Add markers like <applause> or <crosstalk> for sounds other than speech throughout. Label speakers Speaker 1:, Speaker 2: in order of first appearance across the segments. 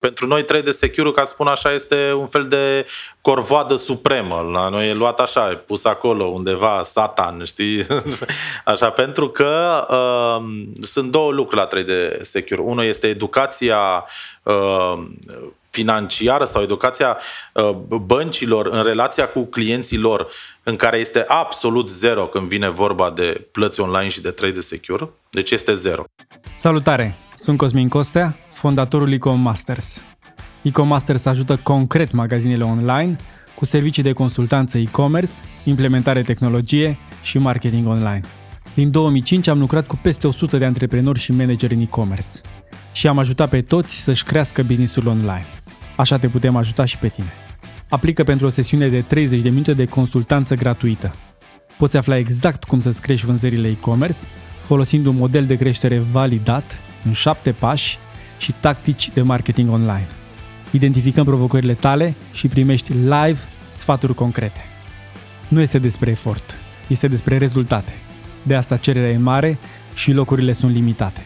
Speaker 1: Pentru noi 3D Secure, ca să spun așa, este un fel de corvoadă supremă. La noi e luat așa, e pus acolo undeva satan, știi? <laughs> Așa, pentru că uh, sunt două lucruri la 3D Secure. Unul este educația uh, financiară sau educația uh, băncilor în relația cu clienții lor, în care este absolut zero când vine vorba de plăți online și de 3D Secure. Deci este zero.
Speaker 2: Salutare! Sunt Cosmin Costea, fondatorul Ecom Masters. Ecom Masters ajută concret magazinele online cu servicii de consultanță e-commerce, implementare tehnologie și marketing online. Din 2005 am lucrat cu peste 100 de antreprenori și manageri în e-commerce și am ajutat pe toți să-și crească businessul online. Așa te putem ajuta și pe tine. Aplică pentru o sesiune de 30 de minute de consultanță gratuită. Poți afla exact cum să-ți crești vânzările e-commerce folosind un model de creștere validat în șapte pași și tactici de marketing online. Identificăm provocările tale și primești live sfaturi concrete. Nu este despre efort, este despre rezultate. De asta cererea e mare și locurile sunt limitate.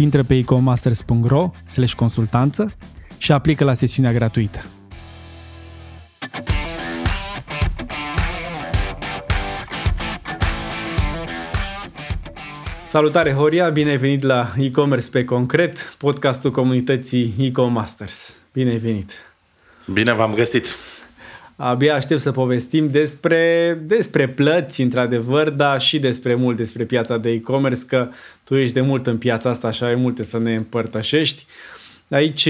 Speaker 2: Intră pe ecomasters.ro consultanță și aplică la sesiunea gratuită. Salutare, Horia! Bine ai venit la e-commerce pe concret, podcastul comunității e-comasters. Bine ai venit!
Speaker 1: Bine v-am găsit!
Speaker 2: Abia aștept să povestim despre, despre plăți, într-adevăr, dar și despre mult despre piața de e-commerce, că tu ești de mult în piața asta și ai multe să ne împărtășești. Aici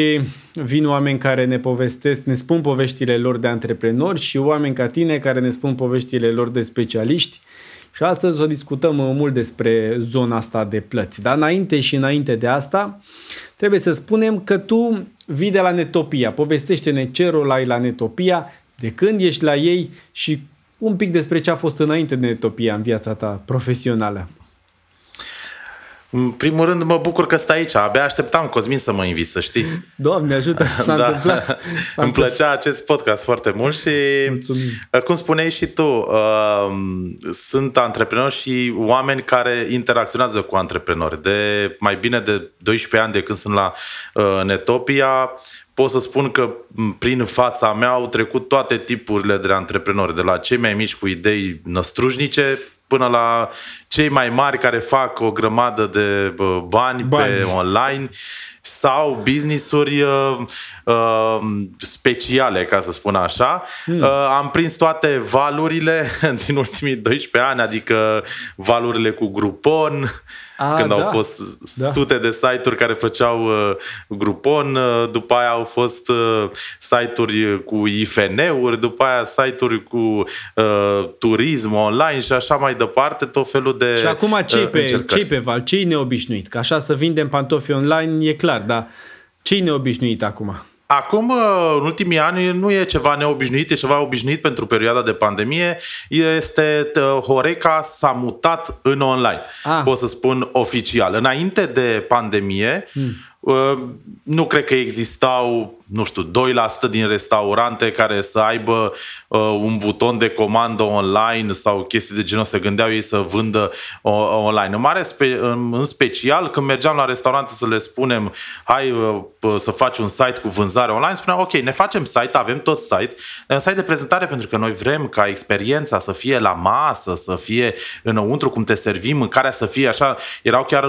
Speaker 2: vin oameni care ne povestesc, ne spun poveștile lor de antreprenori și oameni ca tine care ne spun poveștile lor de specialiști și astăzi o discutăm uh, mult despre zona asta de plăți. Dar înainte și înainte de asta, trebuie să spunem că tu vii de la Netopia. Povestește-ne ce rol ai la Netopia, de când ești la ei și un pic despre ce a fost înainte de Netopia în viața ta profesională.
Speaker 1: În primul rând mă bucur că stai aici. Abia așteptam, Cosmin, să mă invit, să știi. <laughs>
Speaker 2: Doamne ajută, s-a da. întâmplat. <laughs> S-a
Speaker 1: Îmi plăcea acest podcast foarte mult și, Mulțumim. Uh, cum spuneai și tu, uh, sunt antreprenori și oameni care interacționează cu antreprenori. De mai bine de 12 ani de când sunt la uh, Netopia, pot să spun că prin fața mea au trecut toate tipurile de antreprenori, de la cei mai mici cu idei năstrușnice până la cei mai mari care fac o grămadă de bani, bani. pe online sau business-uri uh, uh, speciale, ca să spun așa. Hmm. Uh, am prins toate valurile <laughs> din ultimii 12 ani, adică valurile cu Groupon, a, când da. au fost da. sute de site-uri care făceau uh, Groupon, uh, după aia au fost uh, site-uri cu IFN-uri, după aia site-uri cu uh, turism online și așa mai departe, tot felul de
Speaker 2: Și acum ce uh, pe, ce pe Val? ce neobișnuit? Că așa să vindem pantofi online e clar, dar ce neobișnuit acum?
Speaker 1: Acum, în ultimii ani, nu e ceva neobișnuit, e ceva obișnuit pentru perioada de pandemie. Este Horeca s-a mutat în online, ah. pot să spun oficial. Înainte de pandemie, hmm. Nu cred că existau nu știu, 2% din restaurante care să aibă uh, un buton de comandă online sau chestii de genul, să gândeau ei să vândă uh, online. În, mare spe- în, în special, când mergeam la restaurante să le spunem, hai uh, să faci un site cu vânzare online, spuneam, ok, ne facem site, avem tot site, un site de prezentare pentru că noi vrem ca experiența să fie la masă, să fie înăuntru, cum te servim, mâncarea să fie așa. Erau chiar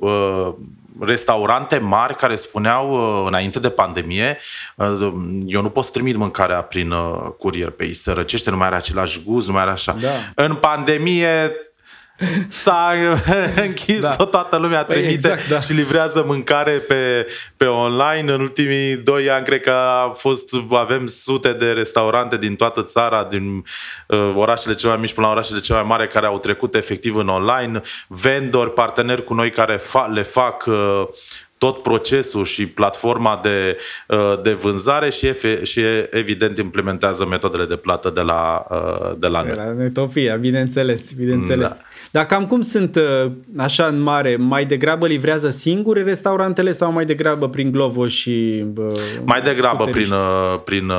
Speaker 1: uh, restaurante mari care spuneau uh, înainte de pandemie uh, eu nu pot să trimit mâncarea prin uh, curier pe ei, se răcește, nu mai are același gust, nu mai are așa. Da. În pandemie S-a <laughs> închis, da. tot toată lumea păi trimite exact, da. și livrează mâncare pe, pe online. În ultimii doi ani cred că a fost, avem sute de restaurante din toată țara, din uh, orașele cele mai mici până la orașele cele mai mari care au trecut efectiv în online, vendori, parteneri cu noi care fa- le fac uh, tot procesul și platforma de, uh, de vânzare și, și evident implementează metodele de plată de la, uh, de la noi.
Speaker 2: La Netopia, bineînțeles, bineînțeles. Da. Dar cam cum sunt uh, așa în mare? Mai degrabă livrează singure restaurantele sau mai degrabă prin Glovo și
Speaker 1: Mai degrabă prin, prin,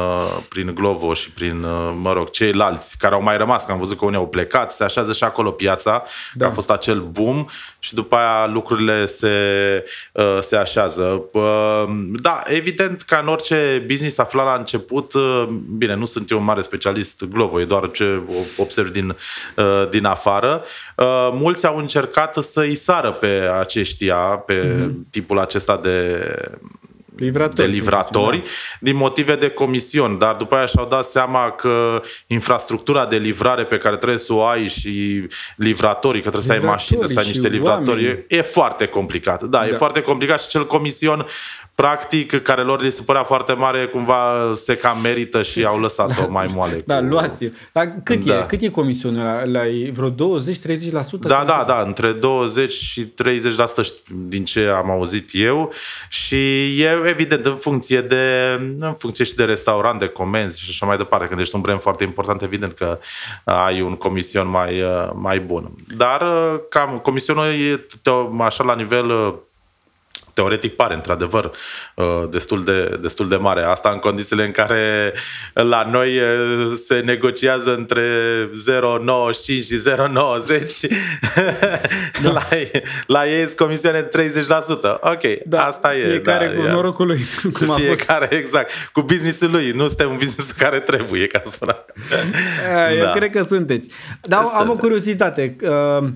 Speaker 1: prin Glovo și prin, mă rog, ceilalți care au mai rămas, că am văzut că unii au plecat, se așează și acolo piața, da. că a fost acel boom și după aia lucrurile se, se se așează. Da, evident, ca în orice business aflat la început, bine, nu sunt eu un mare specialist Glovo, e doar ce observ din, din afară, mulți au încercat să-i sară pe aceștia, pe mm-hmm. tipul acesta de livratori, de livratori da. din motive de comision, dar după aia și-au dat seama că infrastructura de livrare pe care trebuie să o ai și livratorii, că trebuie să ai mașini, trebuie să ai niște livratori, e, e foarte complicat. Da, da, e foarte complicat și cel comision practic, care lor li se părea foarte mare, cumva se cam merită și au lăsat-o da, <laughs> mai moale.
Speaker 2: Da, cu... luați Dar cât da. e? Cât e comisionul la, la vreo 20-30%?
Speaker 1: Da, da, da, între 20 și 30% din ce am auzit eu și e evident în funcție de în funcție și de restaurant, de comenzi și așa mai departe. Când ești un brand foarte important, evident că ai un comision mai, mai bun. Dar cam comisionul e așa la nivel teoretic pare într-adevăr uh, destul de, destul de mare. Asta în condițiile în care la noi uh, se negociază între 0,95 și 0,90. <laughs> Da. la, la ei sunt comisioane 30%. Ok, da, asta e.
Speaker 2: Fiecare da, cu norocul lui. <laughs>
Speaker 1: Cum fiecare, fost. exact. Cu businessul lui. Nu suntem un business <laughs> care trebuie, ca să spun
Speaker 2: Eu da. cred că sunteți. Dar Sunt. am o curiozitate. Uh,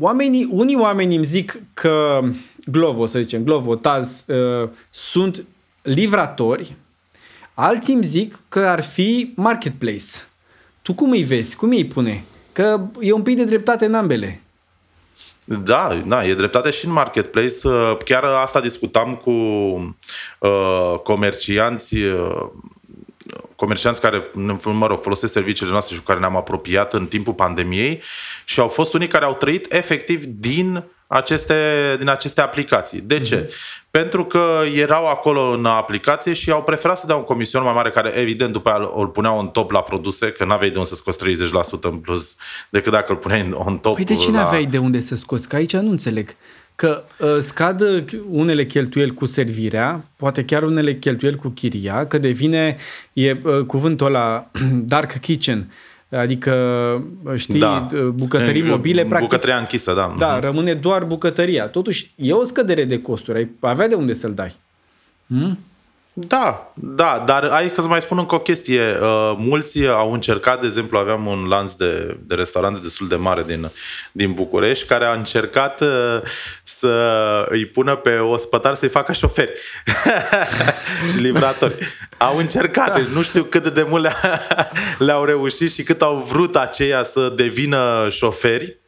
Speaker 2: oamenii, unii oameni îmi zic că Glovo, să zicem, Glovo, Taz, uh, sunt livratori, alții îmi zic că ar fi marketplace. Tu cum îi vezi? Cum îi pune? Că e un pic de dreptate în ambele.
Speaker 1: Da, da, e dreptate și în marketplace. Uh, chiar asta discutam cu uh, comercianți uh, comercianți care, mă rog, folosesc serviciile noastre și cu care ne-am apropiat în timpul pandemiei și au fost unii care au trăit efectiv din aceste, din aceste aplicații. De ce? Mm-hmm. Pentru că erau acolo în aplicație și au preferat să dea un comision mai mare care evident după aia îl puneau în top la produse, că n-aveai de unde să scoți 30% în plus decât dacă îl puneai în top.
Speaker 2: Păi de ce la... n-aveai de unde să scoți? Că aici nu înțeleg. Că uh, scad unele cheltuieli cu servirea, poate chiar unele cheltuieli cu chiria, că devine, e uh, cuvântul ăla, <clears throat> dark kitchen, Adică, știi, da. bucătării mobile,
Speaker 1: practic... Bucătăria închisă, da.
Speaker 2: Da, mhm. rămâne doar bucătăria. Totuși, e o scădere de costuri. Ai avea de unde să-l dai. Hmm?
Speaker 1: Da, da, dar hai că să mai spun încă o chestie. Uh, mulți au încercat, de exemplu, aveam un lanț de, de restaurante destul de mare din, din București, care a încercat uh, să îi pună pe ospătar să-i facă șoferi <laughs> și livratori. Au încercat, da. nu știu cât de mult le, le-au reușit și cât au vrut aceia să devină șoferi,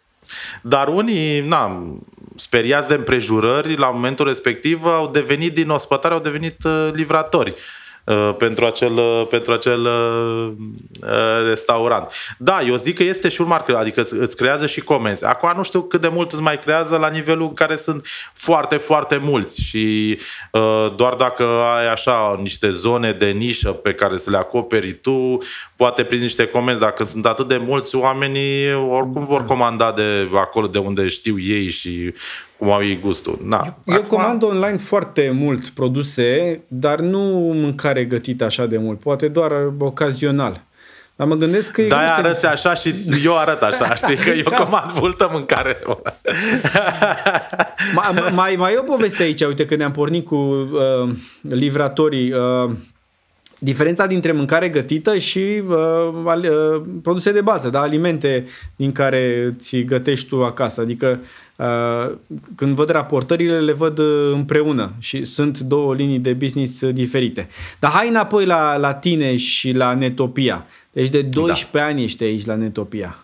Speaker 1: dar unii, na, speriați de împrejurări, la momentul respectiv au devenit din ospătare, au devenit uh, livratori. Uh, pentru acel, uh, pentru acel uh, restaurant. Da, eu zic că este și un market, adică îți, îți creează și comenzi. Acum nu știu cât de mult îți mai creează la nivelul în care sunt foarte, foarte mulți și doar dacă ai așa niște zone de nișă pe care să le acoperi tu, poate prinzi niște comenzi. Dacă sunt atât de mulți, oamenii oricum vor comanda de acolo de unde știu ei și cum au ei gustul. Na,
Speaker 2: eu, acum... comand online foarte mult produse, dar nu mâncare gătită așa de mult, poate doar ocazional. Dar mă gândesc că...
Speaker 1: Da, arăți de... așa și eu arăt așa, <laughs> știi, că eu da. comand multă mâncare.
Speaker 2: mai, mai, mai e o poveste aici, uite, că ne-am pornit cu uh, livratorii. Uh, diferența dintre mâncare gătită și uh, uh, produse de bază, da? alimente din care ți gătești tu acasă. Adică uh, când văd raportările, le văd uh, împreună și sunt două linii de business uh, diferite. Dar hai înapoi la, la tine și la Netopia. Deci de 12 da. ani ești aici la Netopia.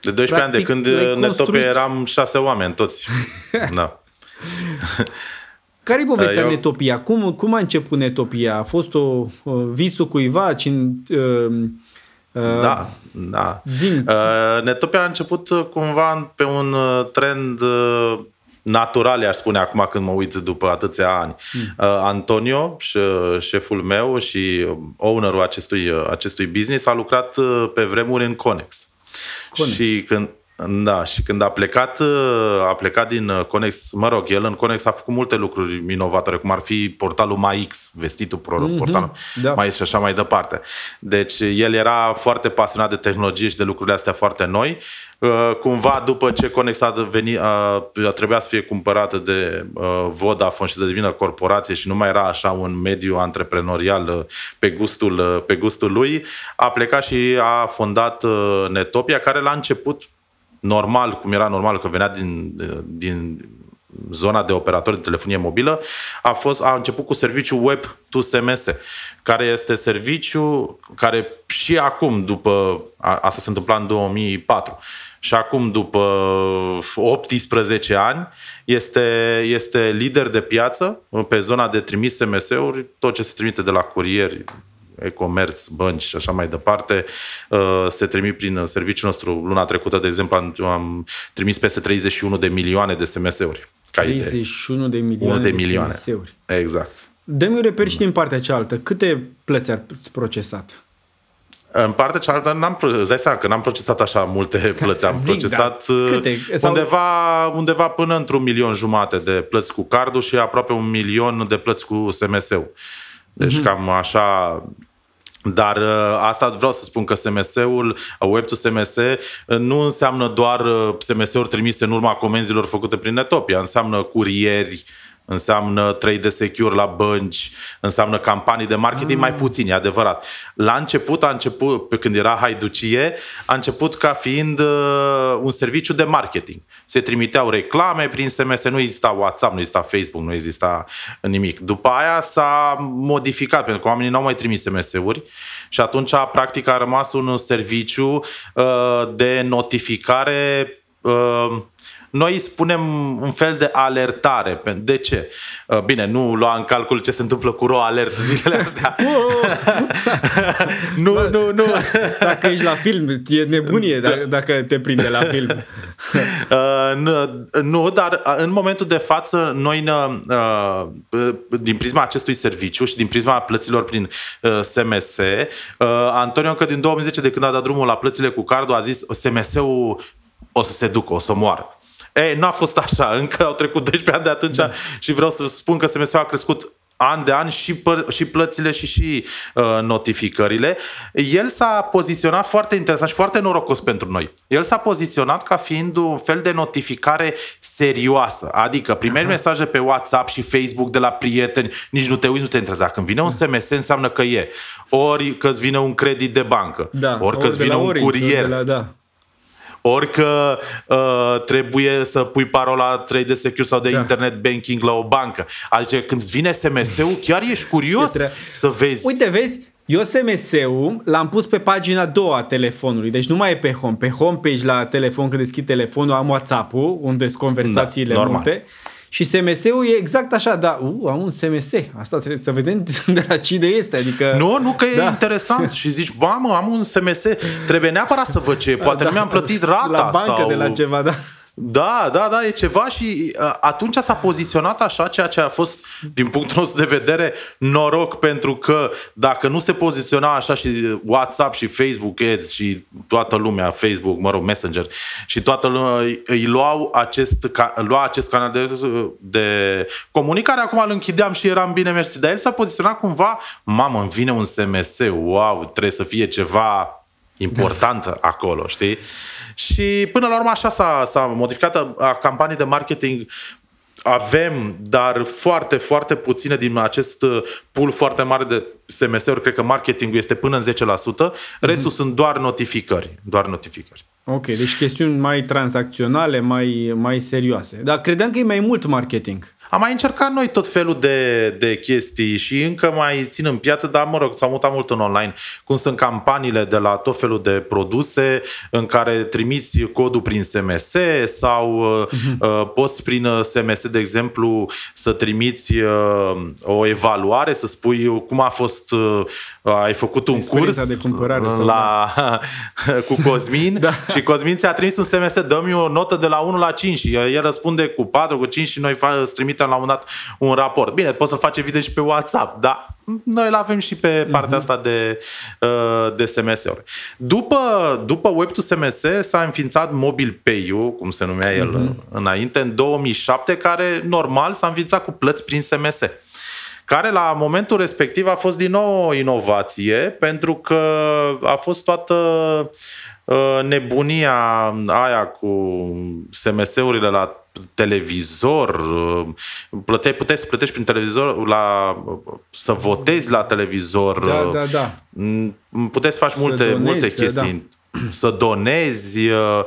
Speaker 1: De 12 Practic, ani, de când Netopia eram șase oameni, toți. <laughs> da. <laughs>
Speaker 2: Care e povestea Eu... Netopia? Cum, cum a început Netopia? A fost o, o visul cuiva? Cin, uh,
Speaker 1: uh, da, da. Zin. Uh, Netopia a început uh, cumva pe un uh, trend uh, natural, aș spune acum când mă uit după atâția ani. Mm. Uh, Antonio, șeful meu și ownerul acestui, acestui business, a lucrat pe vremuri în Conex. Conex. Și când Da, și când a plecat, a plecat din Conex, mă rog, el în Conex a făcut multe lucruri inovatoare, cum ar fi portalul MyX, vestitul mm-hmm, portalul da. MyX și așa mai departe. Deci el era foarte pasionat de tehnologie și de lucrurile astea foarte noi. Uh, cumva, după ce Conex a, venit, a, a trebuia să fie cumpărată de uh, Vodafone și să devină corporație și nu mai era așa un mediu antreprenorial uh, pe gustul, pe gustul lui, a plecat și a fondat Netopia, care la început normal, cum era normal că venea din, din zona de operator de telefonie mobilă, a, fost, a început cu serviciul web to SMS, care este serviciu care și acum, după, a, asta se întâmpla în 2004, și acum, după 18 ani, este, este lider de piață pe zona de trimis SMS-uri, tot ce se trimite de la curieri, e-commerce, bănci și așa mai departe, uh, se trimit prin serviciul nostru. Luna trecută, de exemplu, am, am trimis peste 31 de milioane de SMS-uri.
Speaker 2: 31 de milioane de, de milioane. SMS-uri.
Speaker 1: Exact.
Speaker 2: Dă-mi un reper și din partea cealaltă. Câte plăți ați procesat?
Speaker 1: În partea cealaltă n-am, îți dai seama că n-am procesat așa multe plăți. Am Zic, procesat da. Câte? undeva, undeva până într-un milion jumate de plăți cu cardul și aproape un milion de plăți cu SMS-ul. Deci mm-hmm. cam așa dar uh, asta vreau să spun că SMS-ul, uh, web to SMS, uh, nu înseamnă doar SMS-uri trimise în urma comenzilor făcute prin Netopia, înseamnă curieri, înseamnă trade de secure la bănci, înseamnă campanii de marketing, ah. mai puțin, e adevărat. La început, a început, pe când era haiducie, a început ca fiind uh, un serviciu de marketing. Se trimiteau reclame prin SMS, nu exista WhatsApp, nu exista Facebook, nu exista nimic. După aia s-a modificat, pentru că oamenii nu au mai trimis SMS-uri și atunci, practic, a rămas un serviciu uh, de notificare uh, noi spunem un fel de alertare. De ce? Uh, bine, nu lua în calcul ce se întâmplă cu ro alert <laughs> zilele astea. <laughs> nu, nu, nu.
Speaker 2: Dacă ești la film, e nebunie da. dacă te prinde la film. <laughs>
Speaker 1: uh, nu, nu, dar uh, în momentul de față, noi, uh, din prisma acestui serviciu și din prisma plăților prin uh, SMS, uh, Antonio încă din 2010, de când a dat drumul la plățile cu cardul, a zis SMS-ul o să se ducă, o să moară. Ei, n-a fost așa, încă au trecut 12 ani de atunci da. și vreau să spun că SMS a crescut an de an și, pă- și plățile și și uh, notificările. El s-a poziționat foarte interesant și foarte norocos pentru noi. El s-a poziționat ca fiind un fel de notificare serioasă. Adică primești mesaje pe WhatsApp și Facebook de la prieteni, nici nu te uiți, nu te interesează. Când vine un SMS înseamnă că e. Ori că îți vine un credit de bancă. Da, ori că îți vine un curier. De la, da ori că uh, trebuie să pui parola 3 de secure sau de da. internet banking la o bancă. Adică când îți vine SMS-ul, chiar ești curios tre- să vezi.
Speaker 2: Uite, vezi, eu SMS-ul l-am pus pe pagina a doua a telefonului, deci nu mai e pe home. Pe homepage la telefon, când deschid telefonul, am WhatsApp-ul, unde sunt conversațiile da, multe. Și SMS-ul e exact așa, da, uh, am un SMS, asta trebuie să vedem <laughs> de la cine este, adică...
Speaker 1: Nu, nu că e da. interesant și zici, ba mă, am un SMS, trebuie neapărat să văd ce e, poate da, nu mi-am plătit rata
Speaker 2: La bancă
Speaker 1: sau...
Speaker 2: de la ceva, da.
Speaker 1: Da, da, da, e ceva și uh, atunci s-a poziționat așa, ceea ce a fost, din punctul nostru de vedere, noroc, pentru că dacă nu se poziționa așa și WhatsApp și Facebook Ads și toată lumea, Facebook, mă rog, Messenger, și toată lumea îi luau acest, lua acest canal de, de comunicare, acum îl închideam și eram bine mersi, dar el s-a poziționat cumva, mamă, îmi vine un SMS, wow, trebuie să fie ceva important acolo, știi? Și până la urmă așa s-a, s-a modificat a, campanii de marketing avem, dar foarte, foarte puține din acest uh, pool foarte mare de SMS-uri, cred că marketingul este până în 10%, restul mm-hmm. sunt doar notificări, doar notificări.
Speaker 2: Ok, deci chestiuni mai tranzacționale, mai, mai serioase. Dar credeam că e mai mult marketing.
Speaker 1: Am mai încercat noi tot felul de, de chestii și încă mai țin în piață, dar mă rog, s-au mutat mult în online. Cum sunt campaniile de la tot felul de produse în care trimiți codul prin SMS sau uh-huh. uh, poți prin SMS, de exemplu, să trimiți uh, o evaluare, să spui cum a fost, uh, ai făcut un curs
Speaker 2: de cumpărare
Speaker 1: la, <laughs> <laughs> cu Cosmin da. și Cosmin ți-a trimis un SMS, dă-mi o notă de la 1 la 5 și el răspunde cu 4, cu 5 și noi îți trimit trimitem la un dat un raport. Bine, poți să-l faci evident și pe WhatsApp, dar noi îl avem și pe partea uh-huh. asta de, uh, de SMS-uri. După, după Web to SMS s-a înființat Mobile Pay-ul, cum se numea el uh-huh. înainte, în 2007, care normal s-a înființat cu plăți prin SMS care la momentul respectiv a fost din nou o inovație, pentru că a fost toată uh, nebunia aia cu SMS-urile la televizor, uh, plăteai, puteai să plătești prin televizor, la, să votezi la televizor,
Speaker 2: da, da, da.
Speaker 1: Mm, puteai să faci să multe, donezi, multe chestii. Da să donezi, uh,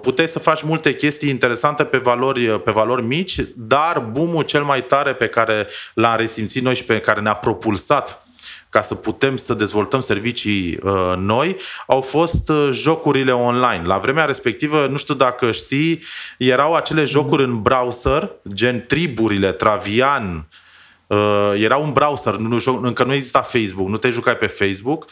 Speaker 1: puteai să faci multe chestii interesante pe valori, pe valori mici, dar boomul cel mai tare pe care l-am resimțit noi și pe care ne-a propulsat ca să putem să dezvoltăm servicii uh, noi, au fost uh, jocurile online. La vremea respectivă, nu știu dacă știi, erau acele jocuri în browser, gen triburile, Travian, Uh, era un browser, nu, încă nu exista Facebook, nu te jucai pe Facebook,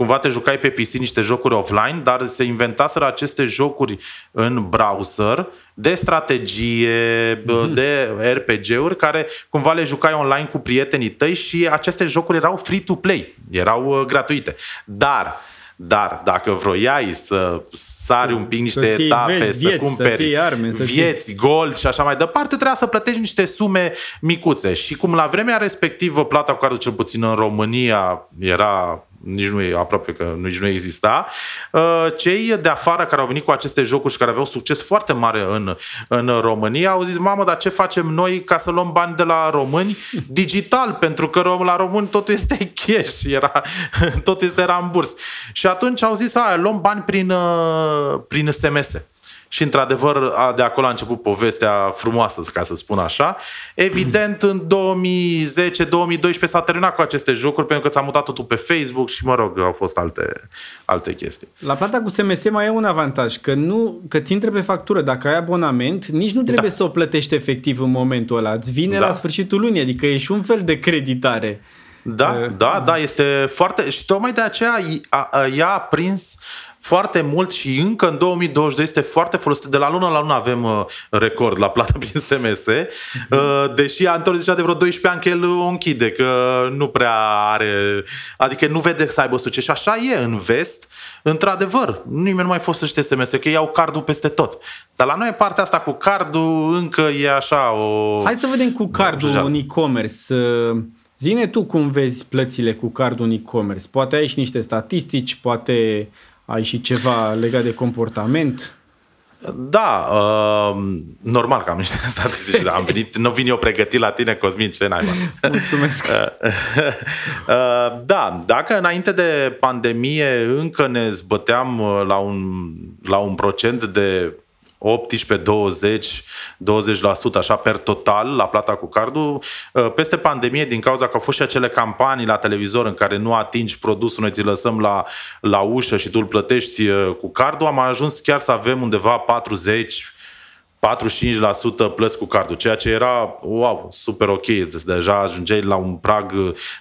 Speaker 1: cumva te jucai pe PC niște jocuri offline, dar se inventaseră aceste jocuri în browser de strategie, mm-hmm. de RPG-uri, care cumva le jucai online cu prietenii tăi și aceste jocuri erau free-to-play, erau uh, gratuite. Dar dar dacă vroiai să sari un pic niște să etape, vieți, să cumperi
Speaker 2: să arme, să
Speaker 1: vieți, ții... gold și așa mai departe, trebuia să plătești niște sume micuțe. Și cum la vremea respectivă plata cu cardul cel puțin în România era nici nu e aproape că nici nu exista, uh, cei de afară care au venit cu aceste jocuri și care aveau succes foarte mare în, în România au zis, mamă, dar ce facem noi ca să luăm bani de la români <laughs> digital? Pentru că la români totul este <laughs> cash, era, totul este ramburs. Și atunci au zis, a, luăm bani prin, uh, prin SMS. Și într-adevăr de acolo a început povestea frumoasă, ca să spun așa. Evident, în 2010-2012 s-a terminat cu aceste jocuri pentru că s-a mutat totul pe Facebook și, mă rog, au fost alte, alte chestii.
Speaker 2: La plata cu SMS mai e un avantaj, că nu că ți intre pe factură. Dacă ai abonament, nici nu trebuie da. să o plătești efectiv în momentul ăla. Îți vine da. la sfârșitul lunii, adică e și un fel de creditare.
Speaker 1: Da, uh, da, da, este foarte... Și tocmai de aceea ea a prins foarte mult și încă în 2022 este foarte folosit. De la lună la lună avem uh, record la plata prin SMS, mhm. uh, deși Antonio zicea de vreo 12 ani că el o închide, că nu prea are, adică nu vede să aibă succes. Și așa e în vest. Într-adevăr, nimeni nu mai folosește SMS, că iau cardul peste tot. Dar la noi partea asta cu cardul încă e așa o...
Speaker 2: Hai să vedem cu cardul în e-commerce. Zine tu cum vezi plățile cu cardul în e-commerce. Poate ai și niște statistici, poate ai și ceva legat de comportament?
Speaker 1: Da, uh, normal că am niște <laughs> statistici, dar am venit, nu vin eu pregătit la tine, Cosmin, ce n-ai,
Speaker 2: Mulțumesc. Uh, <laughs>
Speaker 1: uh, da, dacă înainte de pandemie încă ne zbăteam uh, la un, la un procent de 18, 20, 20% așa per total la plata cu cardul. Uh, peste pandemie, din cauza că au fost și acele campanii la televizor în care nu atingi produsul, noi ți lăsăm la, la ușă și tu îl plătești uh, cu cardul, am ajuns chiar să avem undeva 40 45% plăți cu cardul, ceea ce era, wow, super ok, deja ajungeai la un prag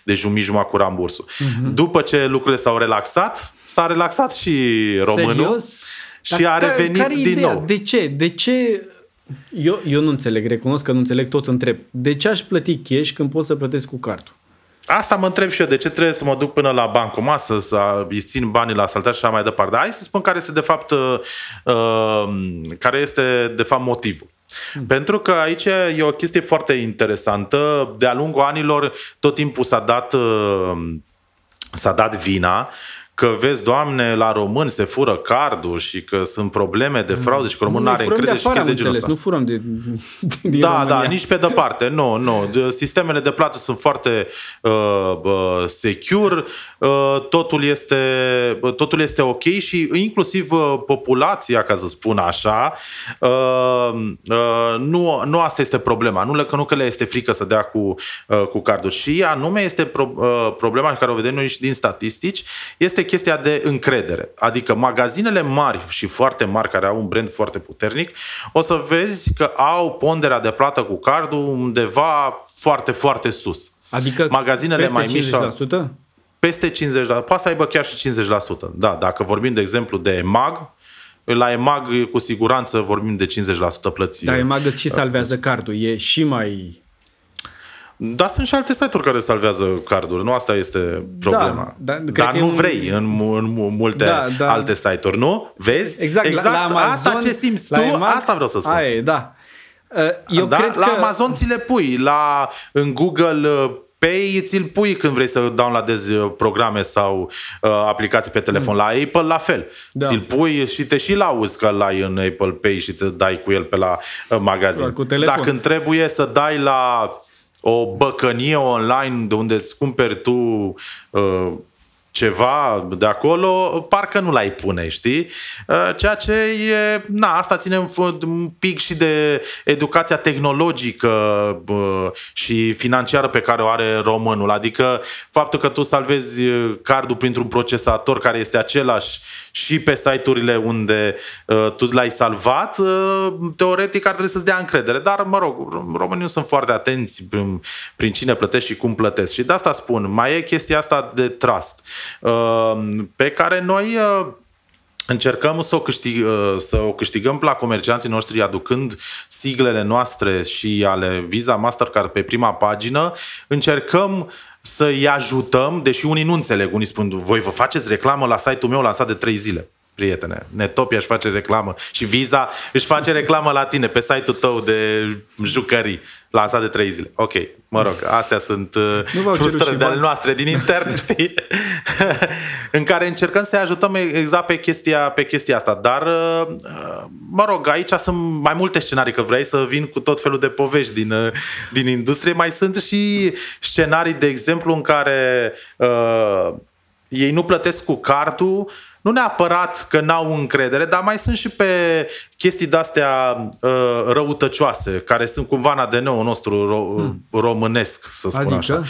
Speaker 1: de jumătate cu rambursul. Uh-huh. După ce lucrurile s-au relaxat, s-a relaxat și românul. Serios? Și Dar a revenit care din ideea? nou.
Speaker 2: De ce? De ce eu, eu nu înțeleg, recunosc că nu înțeleg, tot întreb. De ce aș plăti cash când pot să plătesc cu cardul?
Speaker 1: Asta mă întreb și eu, de ce trebuie să mă duc până la bancomat să, să îi țin banii la saltea și așa mai departe. Dar hai să spun care este de fapt, uh, uh, care este de fapt motivul. Hmm. Pentru că aici e o chestie foarte interesantă. De-a lungul anilor tot timpul s-a dat, uh, s-a dat vina că vezi, doamne, la români se fură cardul și că sunt probleme de fraudă și că românul nu are încredere și chestii de genul ăsta.
Speaker 2: Nu furăm de,
Speaker 1: de Da, România. da, nici pe departe. Nu, nu. Sistemele de plată sunt foarte uh, uh, secure, uh, totul, este, uh, totul este ok și inclusiv uh, populația, ca să spun așa, uh, uh, nu, nu asta este problema. Nu, că nu că le este frică să dea cu, uh, cu cardul. Și anume este pro, uh, problema care o vedem noi și din statistici, este chestia de încredere. Adică magazinele mari și foarte mari, care au un brand foarte puternic, o să vezi că au ponderea de plată cu cardul undeva foarte, foarte sus.
Speaker 2: Adică magazinele mai mici. 50%?
Speaker 1: Peste 50%. Poate să aibă chiar și 50%. Da, dacă vorbim, de exemplu, de EMAG, La EMAG, cu siguranță, vorbim de 50% plății.
Speaker 2: Dar EMAG îți și salvează cardul. E și mai
Speaker 1: da, sunt și alte site-uri care salvează carduri, nu asta este problema. Da, da, Dar nu un... vrei în, în multe da, da. alte site-uri, nu? Vezi?
Speaker 2: Exact, exact la, la Amazon,
Speaker 1: asta ce simți tu, EMAG, asta vreau să spun.
Speaker 2: Aia da. Uh, eu
Speaker 1: da?
Speaker 2: cred
Speaker 1: la
Speaker 2: că...
Speaker 1: Amazon ți le pui, la, în Google uh, Pay ți-l pui când vrei să downloadezi uh, programe sau uh, aplicații pe telefon. Mm. La Apple la fel. Da. Ți-l pui și te și lauzi că l-ai în Apple Pay și te dai cu el pe la uh, magazin.
Speaker 2: Cu telefon.
Speaker 1: Dacă trebuie să dai la o băcănie online de unde îți cumperi tu uh, ceva de acolo, parcă nu l-ai pune, știi? Uh, ceea ce e, na, asta ține un pic și de educația tehnologică și financiară pe care o are românul. Adică faptul că tu salvezi cardul printr-un procesator care este același și pe site-urile unde uh, tu l-ai salvat, uh, teoretic ar trebui să-ți dea încredere. Dar, mă rog, românii nu sunt foarte atenți prin, prin cine plătesc și cum plătesc. Și de asta spun, mai e chestia asta de trust, uh, pe care noi... Uh, încercăm să o, câștig, uh, să o câștigăm la comercianții noștri aducând siglele noastre și ale Visa Mastercard pe prima pagină. Încercăm să-i ajutăm, deși unii nu înțeleg, unii spun, voi vă faceți reclamă la site-ul meu lansat de 3 zile prietene. Netopia își face reclamă și Visa își face reclamă la tine pe site-ul tău de jucării lansat de trei zile. Ok, mă rog, astea sunt uh, frustrările ale noastre din intern, <laughs> știi? <laughs> în care încercăm să ajutăm exact pe chestia, pe chestia asta. Dar, uh, uh, mă rog, aici sunt mai multe scenarii, că vrei să vin cu tot felul de povești din, din industrie. Mai sunt și scenarii, de exemplu, în care uh, ei nu plătesc cu cardul nu neapărat că n-au încredere, dar mai sunt și pe chestii de-astea uh, răutăcioase, care sunt cumva în ADN-ul nostru ro- hmm. românesc, să spun
Speaker 2: adică?
Speaker 1: așa.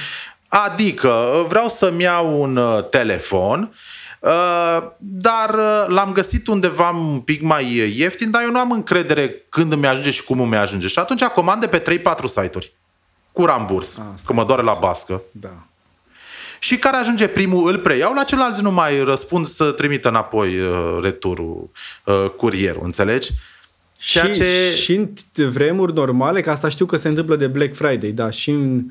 Speaker 1: Adică, vreau să-mi iau un uh, telefon, Uh, dar uh, l-am găsit undeva un pic mai ieftin, dar eu nu am încredere când îmi ajunge și cum îmi ajunge. Și atunci comande pe 3-4 site-uri cu ramburs, Asta că mă doare la bască.
Speaker 2: Da
Speaker 1: și care ajunge primul îl preiau, la celălalt nu mai răspund să trimită înapoi uh, returul, uh, curierul, înțelegi?
Speaker 2: Ceea și, ce... și în vremuri normale, că asta știu că se întâmplă de Black Friday, da, și în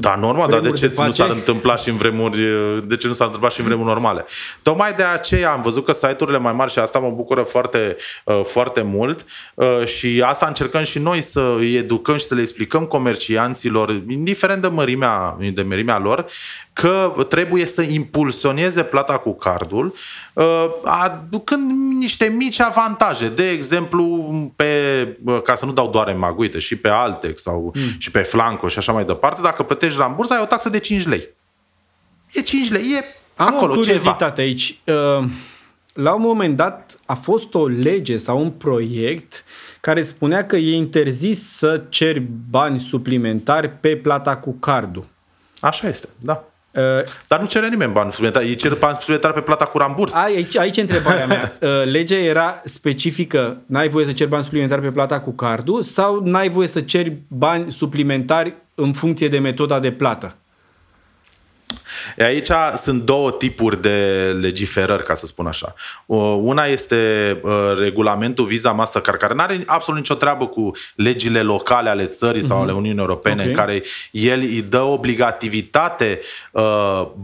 Speaker 1: da, normal, dar de ce de nu s-ar întâmpla și în vremuri, de ce nu s-ar întâmpla și în vremuri normale? Tocmai de aceea am văzut că site-urile mai mari și asta mă bucură foarte, uh, foarte mult uh, și asta încercăm și noi să îi educăm și să le explicăm comercianților, indiferent de mărimea, de mărimea lor, că trebuie să impulsioneze plata cu cardul, uh, aducând niște mici avantaje. De exemplu, pe, ca să nu dau doar în maguite, și pe Altex sau mm. și pe Flanco și așa mai departe, dacă plătești ramburs, ai o taxă de 5 lei. E 5 lei, e Am acolo
Speaker 2: o curiozitate
Speaker 1: ceva.
Speaker 2: aici. Uh, la un moment dat a fost o lege sau un proiect care spunea că e interzis să ceri bani suplimentari pe plata cu cardul.
Speaker 1: Așa este, da. Uh, Dar nu cere nimeni bani suplimentari, ei cer bani suplimentari pe plata cu ramburs.
Speaker 2: Aici, aici e întrebarea mea. <laughs> Uh, legea era specifică, n-ai voie să ceri bani suplimentari pe plata cu cardul sau n-ai voie să ceri bani suplimentari în funcție de metoda de plată?
Speaker 1: Aici sunt două tipuri de legiferări, ca să spun așa. Una este regulamentul Visa Mastercard, care nu are absolut nicio treabă cu legile locale ale țării sau mhm. ale Uniunii Europene, okay. în care el îi dă obligativitate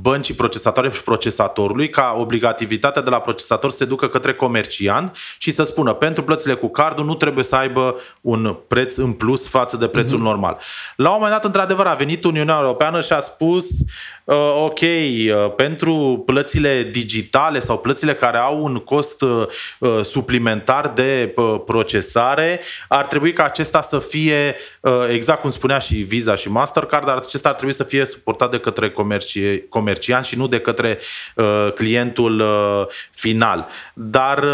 Speaker 1: băncii procesatoare și procesatorului ca obligativitatea de la procesator să se ducă către comerciant și să spună pentru plățile cu cardul nu trebuie să aibă un preț în plus față de prețul uh-huh. normal. La un moment dat, într-adevăr, a venit Uniunea Europeană și a spus uh, ok, uh, pentru plățile digitale sau plățile care au un cost uh, uh, suplimentar de procesare, ar trebui ca acesta să fie, exact cum spunea și Visa și Mastercard, dar acesta ar trebui să fie suportat de către comerci, comerciant și nu de către clientul final. Dar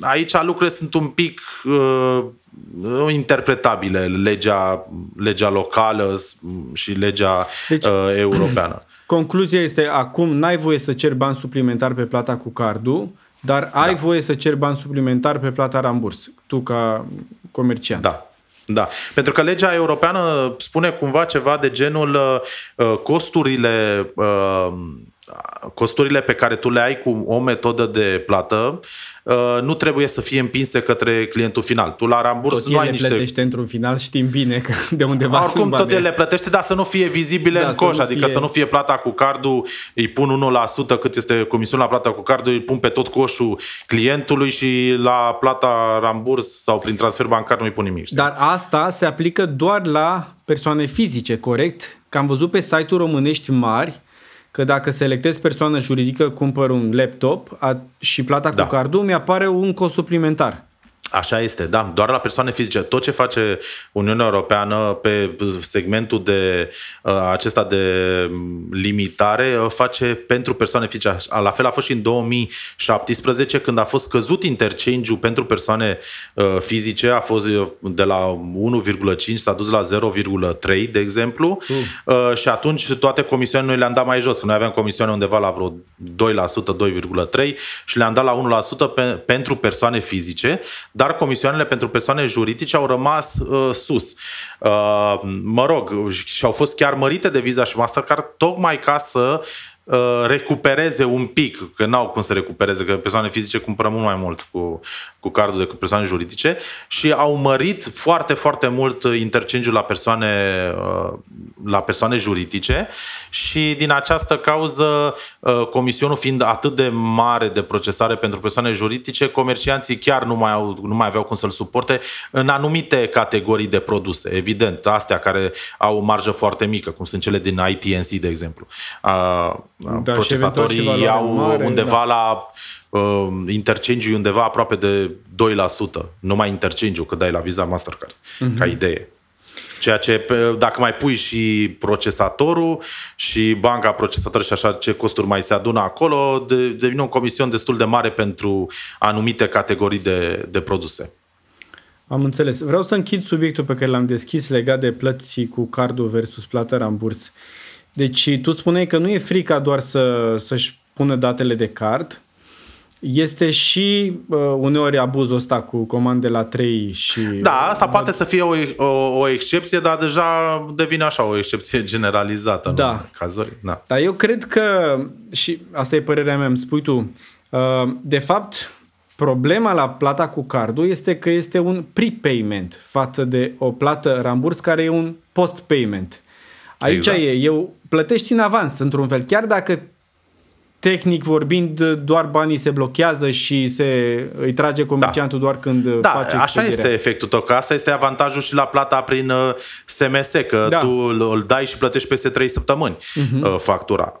Speaker 1: aici lucrurile sunt un pic interpretabile legea, legea locală și legea deci, uh, europeană. <clears throat>
Speaker 2: Concluzia este acum n-ai voie să ceri bani suplimentari pe plata cu cardul, dar ai da. voie să ceri bani suplimentari pe plata ramburs, tu ca comerciant.
Speaker 1: Da. Da, pentru că legea europeană spune cumva ceva de genul uh, costurile uh, costurile pe care tu le ai cu o metodă de plată uh, nu trebuie să fie împinse către clientul final. Tu la ramburs
Speaker 2: tot nu ai niște... plătește într-un final, știm bine că de undeva
Speaker 1: Oricum tot el le plătește, dar să nu fie vizibile da, în coș, să adică fie... să nu fie plata cu cardul, îi pun 1% cât este comisiunea la plata cu cardul, îi pun pe tot coșul clientului și la plata ramburs sau prin transfer bancar nu îi pun nimic.
Speaker 2: Știi? Dar asta se aplică doar la persoane fizice, corect? Că am văzut pe site-uri românești mari că dacă selectez persoană juridică, cumpăr un laptop a, și plata da. cu cardul, mi-apare un cost suplimentar.
Speaker 1: Așa este, da. Doar la persoane fizice. Tot ce face Uniunea Europeană pe segmentul de uh, acesta de limitare uh, face pentru persoane fizice. La fel a fost și în 2017 când a fost căzut interchange-ul pentru persoane uh, fizice, a fost uh, de la 1,5 s-a dus la 0,3 de exemplu uh. Uh, și atunci toate comisioanele noi le-am dat mai jos, că noi aveam comisioane undeva la vreo 2%, 2,3 și le-am dat la 1% pe, pentru persoane fizice dar comisioanele pentru persoane juridice au rămas uh, sus. Uh, mă rog, și au fost chiar mărite de Visa și Mastercard tocmai ca să Uh, recupereze un pic, că n-au cum să recupereze, că persoane fizice cumpără mult mai mult cu, cu cardul decât persoane juridice și au mărit foarte, foarte mult interchange la persoane, uh, la persoane juridice și din această cauză, uh, comisionul fiind atât de mare de procesare pentru persoane juridice, comercianții chiar nu mai, au, nu mai aveau cum să-l suporte în anumite categorii de produse, evident, astea care au o marjă foarte mică, cum sunt cele din ITNC, de exemplu da, procesatorii iau mare, undeva da. la uh, interchange undeva aproape de 2%, numai interchange-ul, că dai la Visa Mastercard, uh-huh. ca idee. Ceea ce, dacă mai pui și procesatorul și banca procesator și așa ce costuri mai se adună acolo, de, devine o comision destul de mare pentru anumite categorii de, de produse.
Speaker 2: Am înțeles. Vreau să închid subiectul pe care l-am deschis legat de plăți cu cardul versus plată ramburs. Uh, deci tu spuneai că nu e frica doar să, să-și pună datele de card, este și uh, uneori abuzul ăsta cu comande la 3 și...
Speaker 1: Da, asta poate să fie o, o, o excepție, dar deja devine așa o excepție generalizată da. în cazuri. Da.
Speaker 2: Dar eu cred că, și asta e părerea mea, îmi spui tu, uh, de fapt, problema la plata cu cardul este că este un prepayment față de o plată ramburs care e un post-payment. Aici exact. e, eu plătești în avans, într-un fel. Chiar dacă tehnic vorbind, doar banii se blochează și se îi trage comerciantul da. doar când
Speaker 1: da,
Speaker 2: face
Speaker 1: așa este efectul tău, că asta este avantajul și la plata prin SMS, uh, că da. tu îl dai și plătești peste 3 săptămâni uh-huh. factura.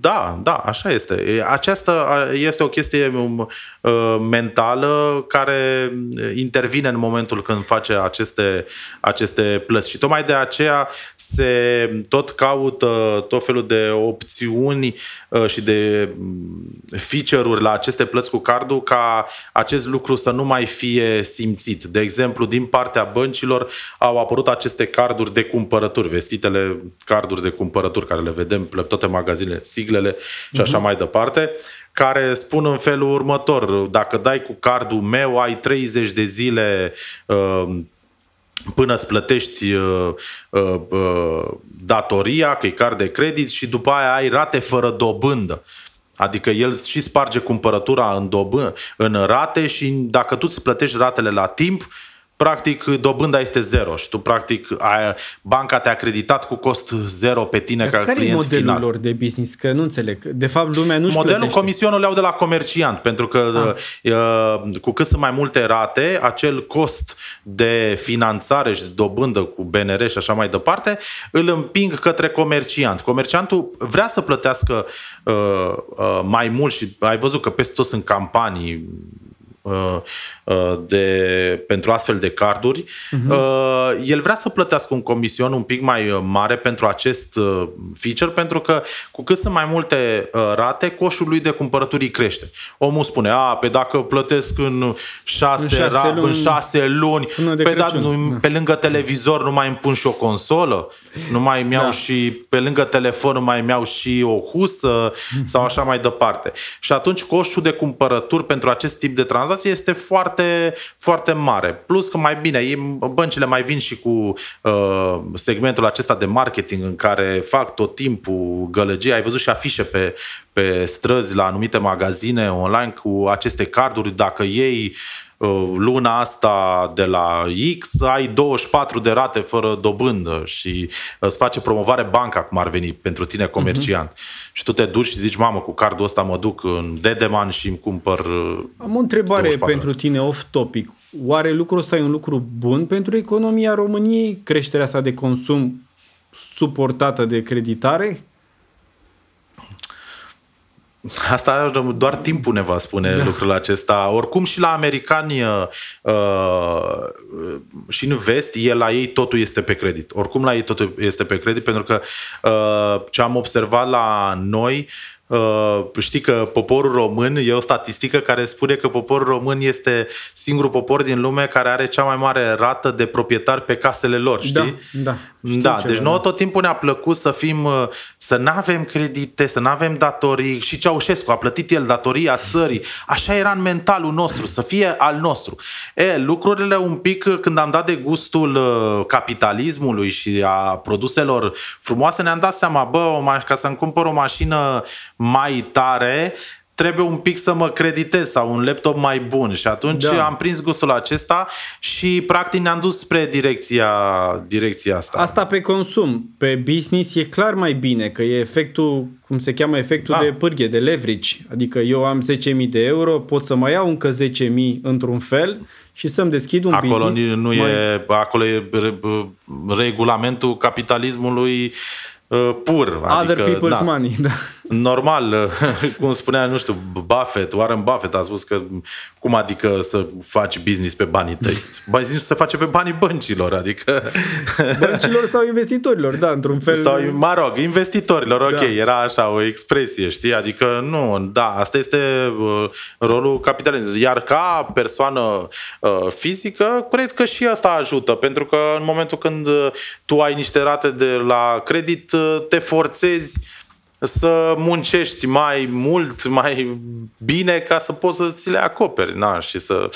Speaker 1: Da, da, așa este. Aceasta este o chestie um, uh, mentală care intervine în momentul când face aceste, aceste plăți și tocmai de aceea se tot caută tot felul de opțiuni uh, și de mm, feature-uri la aceste plăți cu cardul ca acest lucru să nu mai fie simțit. De exemplu, din partea băncilor au apărut aceste carduri de cumpărături, vestitele carduri de cumpărături care le vedem pe toate magazinele, siglele și așa uh-huh. mai departe, care spun în felul următor, dacă dai cu cardul meu, ai 30 de zile uh, până îți plătești uh, uh, uh, datoria, că e card de credit și după aia ai rate fără dobândă. Adică el și sparge cumpărătura în, dobândă, în rate și dacă tu îți plătești ratele la timp, practic dobânda este zero și tu practic ai, banca te-a creditat cu cost zero pe tine Dar ca
Speaker 2: care
Speaker 1: client
Speaker 2: e modelul
Speaker 1: final.
Speaker 2: lor de business? Că nu înțeleg. De fapt, lumea nu
Speaker 1: Modelul
Speaker 2: plătește.
Speaker 1: comisionul le au de la comerciant, pentru că ah. uh, cu cât sunt mai multe rate, acel cost de finanțare și de dobândă cu BNR și așa mai departe, îl împing către comerciant. Comerciantul vrea să plătească uh, uh, mai mult și ai văzut că peste tot sunt campanii Uh, uh, de, pentru astfel de carduri, uh-huh. el vrea să plătească un comision un pic mai mare pentru acest uh, feature, pentru că cu cât sunt mai multe rate, coșul lui de cumpărături crește. Omul spune, a, pe dacă plătesc în șase, în șase, ra- luni, în șase luni, pe, da, nu, da. pe lângă televizor nu mai îmi pun și o consolă, nu mai îmi iau da. și pe lângă telefon nu mai îmi iau și o husă sau așa mai departe. Și atunci coșul de cumpărături pentru acest tip de tranzacții tranzacție este foarte, foarte mare. Plus că mai bine, băncile mai vin și cu uh, segmentul acesta de marketing în care fac tot timpul gălăgie. Ai văzut și afișe pe, pe străzi la anumite magazine online cu aceste carduri. Dacă ei Uh, luna asta de la X ai 24 de rate fără dobândă și îți face promovare banca cum ar veni pentru tine comerciant. Uh-huh. Și tu te duci și zici, mamă, cu cardul ăsta mă duc în Dedeman și îmi cumpăr uh,
Speaker 2: Am o întrebare pentru tine off-topic. Oare lucrul ăsta e un lucru bun pentru economia României? Creșterea asta de consum suportată de creditare? <laughs>
Speaker 1: Asta doar timpul ne va spune da. lucrul acesta. Oricum și la americani uh, uh, și în vest, e la ei totul este pe credit. Oricum la ei totul este pe credit pentru că uh, ce am observat la noi Uh, știi că poporul român, e o statistică care spune că poporul român este singurul popor din lume care are cea mai mare rată de proprietari pe casele lor, știi?
Speaker 2: Da,
Speaker 1: da. da deci nouă tot timpul ne-a plăcut să fim, uh, să nu avem credite, să nu avem datorii și Ceaușescu a plătit el datoria țării. Așa era în mentalul nostru, să fie al nostru. E, lucrurile un pic, uh, când am dat de gustul capitalismului și a produselor frumoase, ne-am dat seama, bă, ca să-mi cumpăr o mașină mai tare, trebuie un pic să mă creditez sau un laptop mai bun și atunci da. am prins gustul acesta și practic ne-am dus spre direcția, direcția asta.
Speaker 2: Asta pe consum. Pe business e clar mai bine că e efectul, cum se cheamă, efectul da. de pârghie, de leverage. Adică eu am 10.000 de euro, pot să mai iau încă 10.000 într-un fel și să-mi deschid un
Speaker 1: acolo
Speaker 2: business.
Speaker 1: Nu mai... e, acolo e regulamentul capitalismului uh, pur.
Speaker 2: Other adică, people's da. money, <laughs> da
Speaker 1: normal, <laughs> cum spunea, nu știu, Buffett, Warren Buffett a spus că cum adică să faci business pe banii tăi? Business se face pe banii băncilor, adică... <laughs>
Speaker 2: Băncilor sau investitorilor, da, într-un fel.
Speaker 1: Sau, mă rog, investitorilor, ok, da. era așa o expresie, știi? Adică nu, da, asta este uh, rolul capitalismului. Iar ca persoană uh, fizică, cred că și asta ajută, pentru că în momentul când uh, tu ai niște rate de la credit, te forțezi să muncești mai mult, mai bine ca să poți să ți le acoperi na, și să,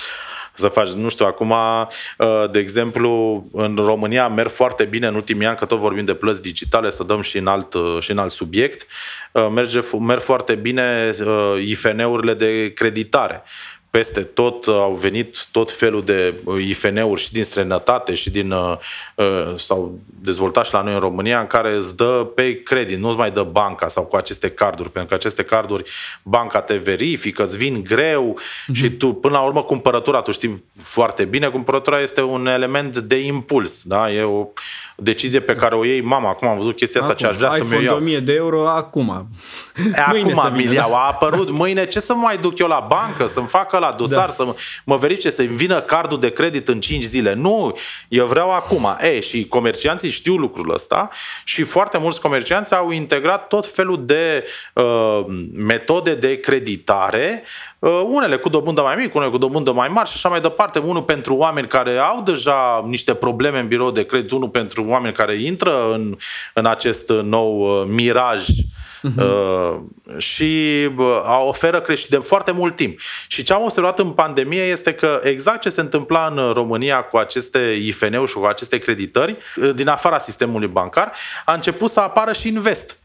Speaker 1: să faci, nu știu, acum, uh, de exemplu, în România merg foarte bine în ultimii ani, că tot vorbim de plăți digitale, să dăm și în alt, uh, și în alt subiect, uh, merge, merg foarte bine IFN-urile de creditare peste tot au venit tot felul de uh, IFN-uri și din străinătate și din uh, uh, sau dezvoltat și la noi în România în care îți dă pe credit, nu-ți mai dă banca sau cu aceste carduri, pentru că aceste carduri banca te verifică, îți vin greu mm-hmm. și tu până la urmă cumpărătura, tu știi foarte bine, cumpărătura este un element de impuls, da? E o decizie pe care o iei, mama, acum am văzut chestia asta acum, ce aș vrea să mi iau.
Speaker 2: 1000 de euro acum.
Speaker 1: E, acum mi iau, a apărut mâine, ce să mai duc eu la bancă, să-mi facă la dosar, da. să mă verice, să-mi vină cardul de credit în 5 zile. Nu, eu vreau acum. E, și comercianții știu lucrul ăsta și foarte mulți comercianți au integrat tot felul de uh, metode de creditare Uh, unele cu dobândă mai mică, unele cu dobândă mai mare și așa mai departe. Unul pentru oameni care au deja niște probleme în birou de credit, unul pentru oameni care intră în, în acest nou uh, miraj uh-huh. uh, și uh, oferă creștere de foarte mult timp. Și ce am observat în pandemie este că exact ce se întâmpla în România cu aceste IFN-uri și cu aceste creditări, uh, din afara sistemului bancar, a început să apară și invest.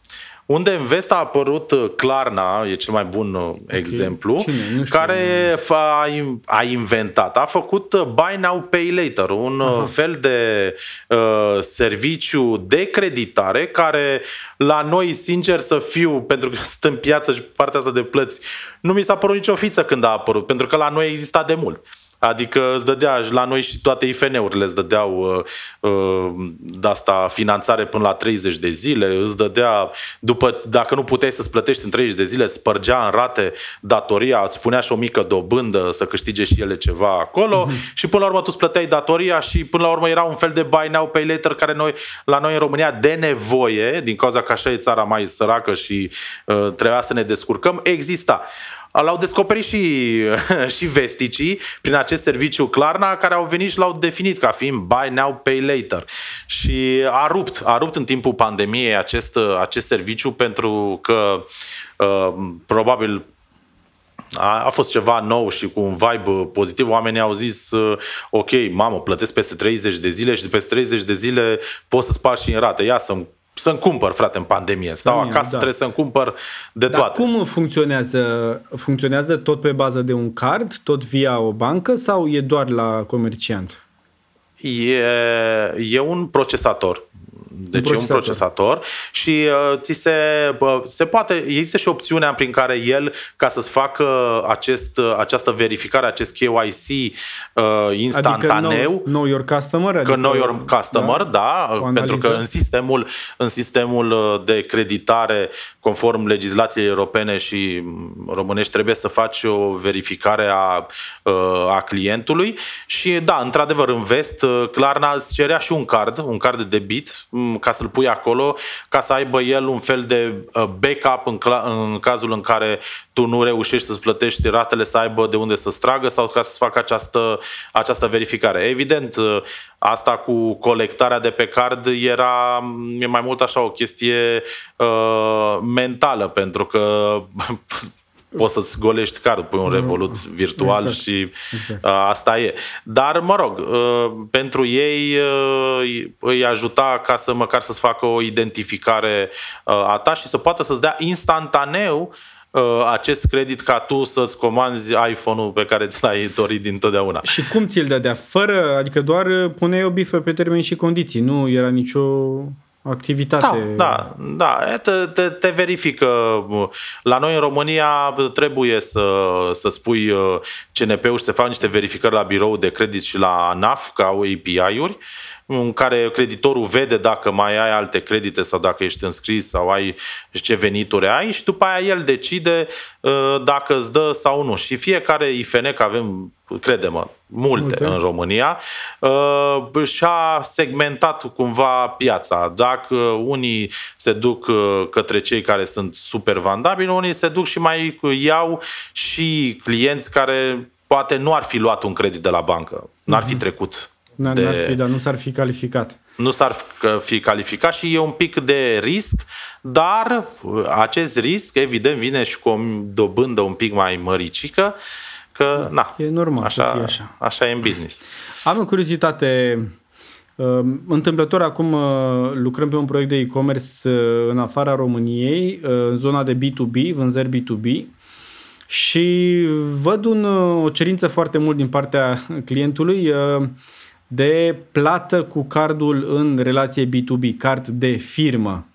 Speaker 1: Unde în vest a apărut uh, Klarna, e cel mai bun uh, okay. exemplu, Cine? care a, a inventat, a făcut uh, Buy Now Pay Later, un Aha. fel de uh, serviciu de creditare care la noi, sincer să fiu, pentru că <laughs> sunt în piață și partea asta de plăți, nu mi s-a părut nicio fiță când a apărut, pentru că la noi exista de mult. Adică îți dădea, la noi și toate IFN-urile îți dădeau uh, uh, de asta finanțare până la 30 de zile, îți dădea, după, dacă nu puteai să-ți plătești în 30 de zile, îți spărgea în rate datoria, îți punea și o mică dobândă să câștige și ele ceva acolo mm-hmm. și până la urmă tu îți plăteai datoria și până la urmă era un fel de buy now, pay later care noi, la noi în România de nevoie, din cauza că așa e țara mai săracă și uh, trebuia să ne descurcăm, exista. L-au descoperit și, <laughs> și vesticii prin acest serviciu Klarna, care au venit și l-au definit ca fiind buy now, pay later. Și a rupt, a rupt în timpul pandemiei acest, acest serviciu pentru că uh, probabil a, a fost ceva nou și cu un vibe pozitiv. Oamenii au zis, uh, ok, mamă, plătesc peste 30 de zile și peste 30 de zile pot să spar și în rate. Ia să-mi să-mi cumpăr, frate, în pandemie. Stau Mie, acasă, da. trebuie să-mi cumpăr de
Speaker 2: Dar
Speaker 1: toate.
Speaker 2: cum funcționează? Funcționează tot pe bază de un card, tot via o bancă sau e doar la comerciant?
Speaker 1: E, e un procesator. Deci un procesator. e un procesator și uh, ți se, uh, se poate, există și opțiunea prin care el, ca să-ți facă acest, uh, această verificare, acest KYC uh, instantaneu. Adică
Speaker 2: know, know your customer? Adică,
Speaker 1: know your customer, da, da pentru că în sistemul, în sistemul uh, de creditare, conform legislației europene și românești, trebuie să faci o verificare a, uh, a clientului și da, într-adevăr, în vest, Klarna îți cerea și un card, un card de debit, ca să-l pui acolo, ca să aibă el un fel de uh, backup în, cl- în cazul în care tu nu reușești să-ți plătești ratele, să aibă de unde să stragă sau ca să-ți facă această, această verificare. Evident, uh, asta cu colectarea de pe card era e mai mult așa o chestie uh, mentală, pentru că <laughs> poți să-ți golești cardul, pui un mm. Revolut virtual exact. și exact. Uh, asta e. Dar, mă rog, uh, pentru ei uh, îi ajuta ca să măcar să-ți facă o identificare a ta și să poată să-ți dea instantaneu acest credit ca tu să-ți comanzi iPhone-ul pe care ți l-ai dorit dintotdeauna.
Speaker 2: Și cum ți-l dădea? Fără, adică doar puneai o bifă pe termen și condiții, nu era nicio activitate.
Speaker 1: Da, da, da. Te, te, te verifică. La noi în România trebuie să, să spui uh, CNP-ul și să faci niște verificări la birou de credit și la ANAF, ca au API-uri în care creditorul vede dacă mai ai alte credite sau dacă ești înscris sau ai ce venituri ai și după aia el decide uh, dacă îți dă sau nu. Și fiecare IFN, că avem, crede-mă, multe, multe în România, uh, și-a segmentat cumva piața. Dacă unii se duc uh, către cei care sunt super vandabili, unii se duc și mai iau și clienți care poate nu ar fi luat un credit de la bancă, n-ar fi mhm. trecut
Speaker 2: N-ar, de... n-ar fi, dar nu s-ar fi calificat.
Speaker 1: Nu s-ar fi calificat și e un pic de risc, dar acest risc, evident, vine și cu o dobândă un pic mai măricică, că, da, na,
Speaker 2: e normal
Speaker 1: așa,
Speaker 2: să fie așa.
Speaker 1: Așa e în business.
Speaker 2: Am o curiozitate. Uh, întâmplător acum uh, lucrăm pe un proiect de e-commerce uh, în afara României, în zona de B2B, vânzări B2B și văd un, o cerință foarte mult din partea clientului de plată cu cardul în relație B2B, card de firmă.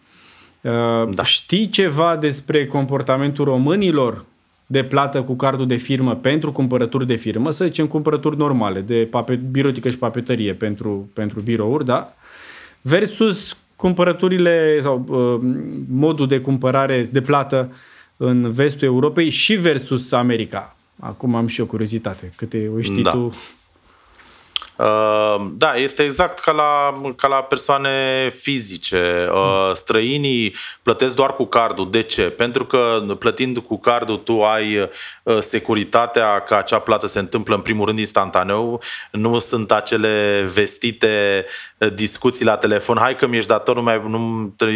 Speaker 2: Uh, da. Știi ceva despre comportamentul românilor de plată cu cardul de firmă pentru cumpărături de firmă, să zicem cumpărături normale, de papet, birotică și papetărie pentru, pentru birouri, da? Versus cumpărăturile sau uh, modul de cumpărare, de plată în vestul Europei și versus America. Acum am și o curiozitate. Câte o știi da. tu
Speaker 1: Uh, da, este exact ca la, ca la persoane fizice. Uh, străinii plătesc doar cu cardul. De ce? Pentru că plătind cu cardul tu ai uh, securitatea că acea plată se întâmplă în primul rând instantaneu. Nu sunt acele vestite discuții la telefon. Hai că mi-ești dator, nu mai, nu,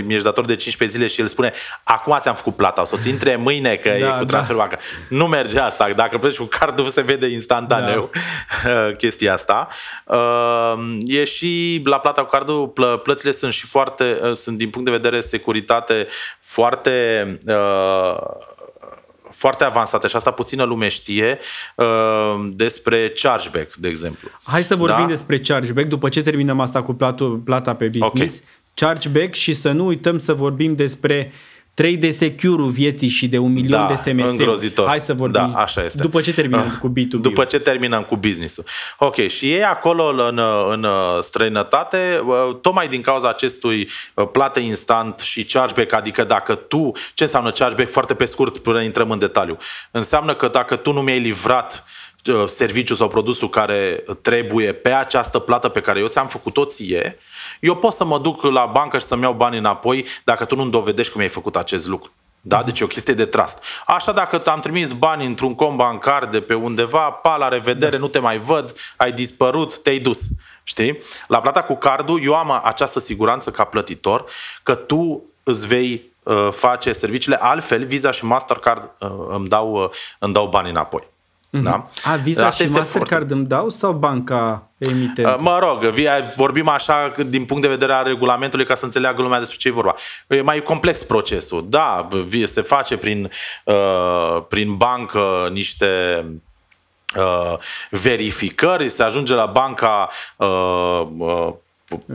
Speaker 1: mi-ești dator de 15 zile și el spune acum ți-am făcut plata, o să o țin între mâine că da, e cu transferul da. Nu merge asta. Dacă plătești cu cardul se vede instantaneu da. <laughs> chestia asta. Ehm, e și la plata cu cardul, plă, plățile sunt și foarte, uh, sunt din punct de vedere securitate foarte uh, foarte avansate și asta puțină lume știe uh, despre chargeback, de exemplu.
Speaker 2: Hai să vorbim da? despre chargeback după ce terminăm asta cu platul, plata pe business. Okay. Chargeback și să nu uităm să vorbim despre uh, 3 de secure vieții și de un milion
Speaker 1: da,
Speaker 2: de SMS.
Speaker 1: Îngrozitor.
Speaker 2: Hai să vorbim.
Speaker 1: Da, așa este.
Speaker 2: După ce terminăm uh, cu B2B.
Speaker 1: După ce terminăm cu business-ul. Ok, și ei acolo în, în străinătate, uh, tocmai din cauza acestui uh, plată instant și chargeback, adică dacă tu, ce înseamnă chargeback? Foarte pe scurt, până intrăm în detaliu. Înseamnă că dacă tu nu mi-ai livrat serviciul sau produsul care trebuie pe această plată pe care eu ți-am făcut-o ție, eu pot să mă duc la bancă și să-mi iau bani înapoi dacă tu nu-mi dovedești cum ai făcut acest lucru. Da? Mhm. Deci e o chestie de trust. Așa dacă ți-am trimis bani într-un cont bancar de pe undeva, pa, la revedere, da. nu te mai văd, ai dispărut, te-ai dus. Știi? La plata cu cardul, eu am această siguranță ca plătitor că tu îți vei uh, face serviciile, altfel Visa și Mastercard uh, îmi, dau, uh, îmi dau bani înapoi. Mm-hmm. Da?
Speaker 2: A, Visa Asta și Mastercard foarte... îmi dau sau banca emitentă?
Speaker 1: Mă rog, vorbim așa din punct de vedere al regulamentului ca să înțeleagă lumea despre ce e vorba. E mai complex procesul. Da, se face prin, uh, prin bancă niște uh, verificări, se ajunge la banca uh, uh,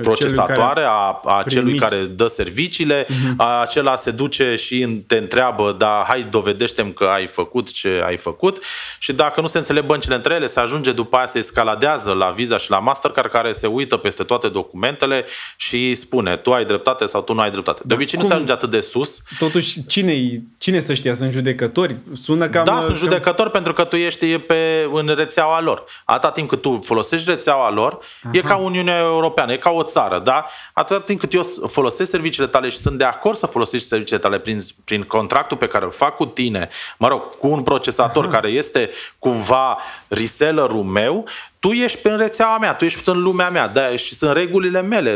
Speaker 1: procesatoare a, a celui care dă serviciile, uh-huh. acela se duce și te întreabă, da, hai dovedește că ai făcut ce ai făcut și dacă nu se înțeleg băncile între ele, se ajunge după aia, se escaladează la Visa și la Mastercard care se uită peste toate documentele și spune, tu ai dreptate sau tu nu ai dreptate. De obicei nu se ajunge atât de sus.
Speaker 2: Totuși, cine, cine să știa? Sunt judecători? Sună cam...
Speaker 1: Da, sunt judecători cam... pentru că tu ești pe, în rețeaua lor. Atâta timp cât tu folosești rețeaua lor, Aha. e ca Uniunea Europeană, e ca o țară, da? Atâta timp cât eu folosesc serviciile tale și sunt de acord să folosești serviciile tale prin, prin contractul pe care îl fac cu tine, mă rog, cu un procesator Aha. care este cumva resellerul meu, tu ești pe rețeaua mea, tu ești în lumea mea, da? și sunt regulile mele,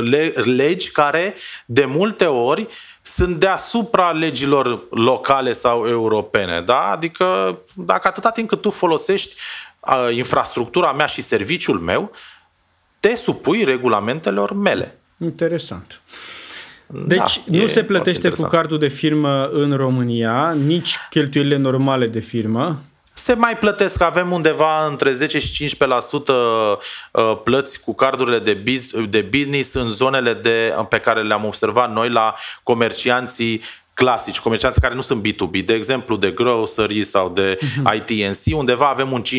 Speaker 1: le, legi care de multe ori sunt deasupra legilor locale sau europene. Da? Adică dacă atâta timp cât tu folosești uh, infrastructura mea și serviciul meu, te supui regulamentelor mele.
Speaker 2: Interesant. Deci da, nu se plătește cu cardul de firmă în România, nici cheltuielile normale de firmă.
Speaker 1: Se mai plătesc, avem undeva între 10 și 15% uh, plăți cu cardurile de, biz, de business în zonele de, pe care le-am observat noi la comercianții clasici, comercianți care nu sunt B2B, de exemplu de grocery sau de uh-huh. ITNC, undeva avem un 15%, 10%,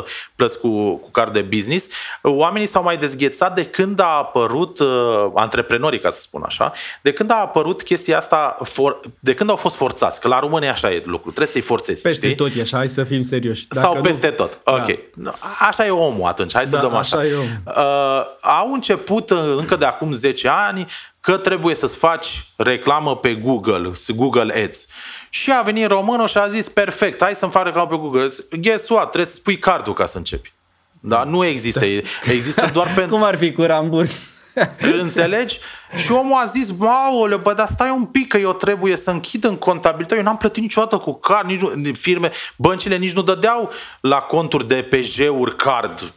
Speaker 1: 15% plăți cu, cu card de business. Oamenii s-au mai dezghețat de când a apărut, uh, antreprenorii, ca să spun așa, de când a apărut chestia asta, for, de când au fost forțați, că la români așa e lucru, trebuie să-i forțezi.
Speaker 2: Peste
Speaker 1: știi?
Speaker 2: tot e așa, hai să fim serioși.
Speaker 1: Dacă sau peste nu... tot, ok. Da. Așa e omul atunci, hai să
Speaker 2: da,
Speaker 1: dăm așa.
Speaker 2: așa e omul. Uh,
Speaker 1: au început uh, încă de acum 10 ani că trebuie să-ți faci reclamă pe Google, Google Ads. Și a venit românul și a zis, perfect, hai să-mi fac reclamă pe Google Ads. Guess what? Trebuie să spui cardul ca să începi. Da, nu există. Există doar <laughs> pentru...
Speaker 2: Cum ar fi cu ramburs? <laughs>
Speaker 1: Înțelegi? Și omul a zis, maule, bă, dar stai un pic că eu trebuie să închid în contabilitate. Eu n-am plătit niciodată cu card, nici nu, firme, băncile nici nu dădeau la conturi de PJ-uri card.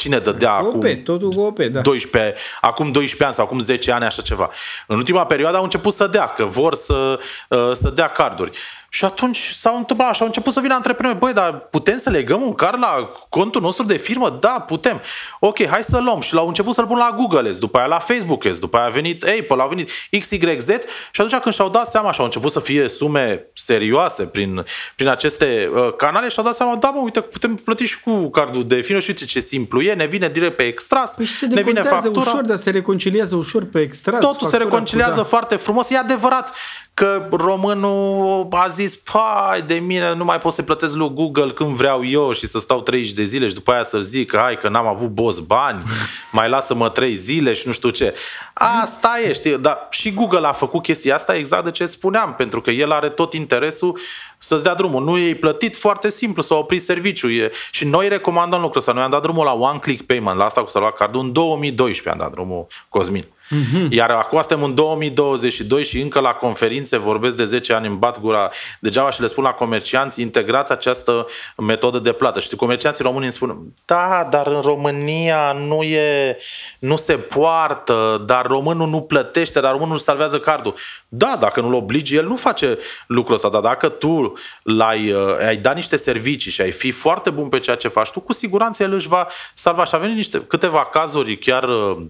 Speaker 1: Cine dădea
Speaker 2: OP, acum totul cu OP, da.
Speaker 1: 12, acum 12 ani sau acum 10 ani, așa ceva. În ultima perioadă au început să dea, că vor să, uh, să dea carduri. Și atunci s-au întâmplat așa, au început să vină antreprenori. Băi, dar putem să legăm un card la contul nostru de firmă? Da, putem. Ok, hai să luăm. Și l-au început să-l pun la Google Ads, după aia la Facebook Ads, după aia a venit Apple, a venit XYZ și atunci când și-au dat seama și au început să fie sume serioase prin, prin aceste uh, canale și-au dat seama, da mă, uite, putem plăti și cu cardul de firmă și uite ce simplu e, ne vine direct pe extras,
Speaker 2: păi se
Speaker 1: ne vine factura.
Speaker 2: ușor, dar se reconciliază ușor pe extras.
Speaker 1: Totul se reconciliază da. foarte frumos. E adevărat că românul a zis, pai de mine, nu mai pot să plătesc lui Google când vreau eu și să stau 30 de zile și după aia să zic, hai că n-am avut boss bani, <laughs> mai lasă-mă 3 zile și nu știu ce. Asta e, știi, dar și Google a făcut chestia asta exact de ce spuneam, pentru că el are tot interesul să-ți dea drumul. Nu e plătit foarte simplu, să opri serviciu. E... Și noi recomandăm lucrul ăsta. Noi am dat drumul la One Click Payment, la asta cu să lua cardul, în 2012 am dat drumul Cosmin. Mm-hmm. Iar acum suntem în 2022 și încă la conferințe vorbesc de 10 ani, în bat gura degeaba și le spun la comercianți, integrați această metodă de plată. Și comercianții români îmi spun, da, dar în România nu e, nu se poartă, dar românul nu plătește, dar românul salvează cardul. Da, dacă nu-l obligi, el nu face lucrul ăsta, dar dacă tu l-ai, uh, ai dat niște servicii și ai fi foarte bun pe ceea ce faci tu, cu siguranță el își va salva. Și avem niște, câteva cazuri chiar uh, uh,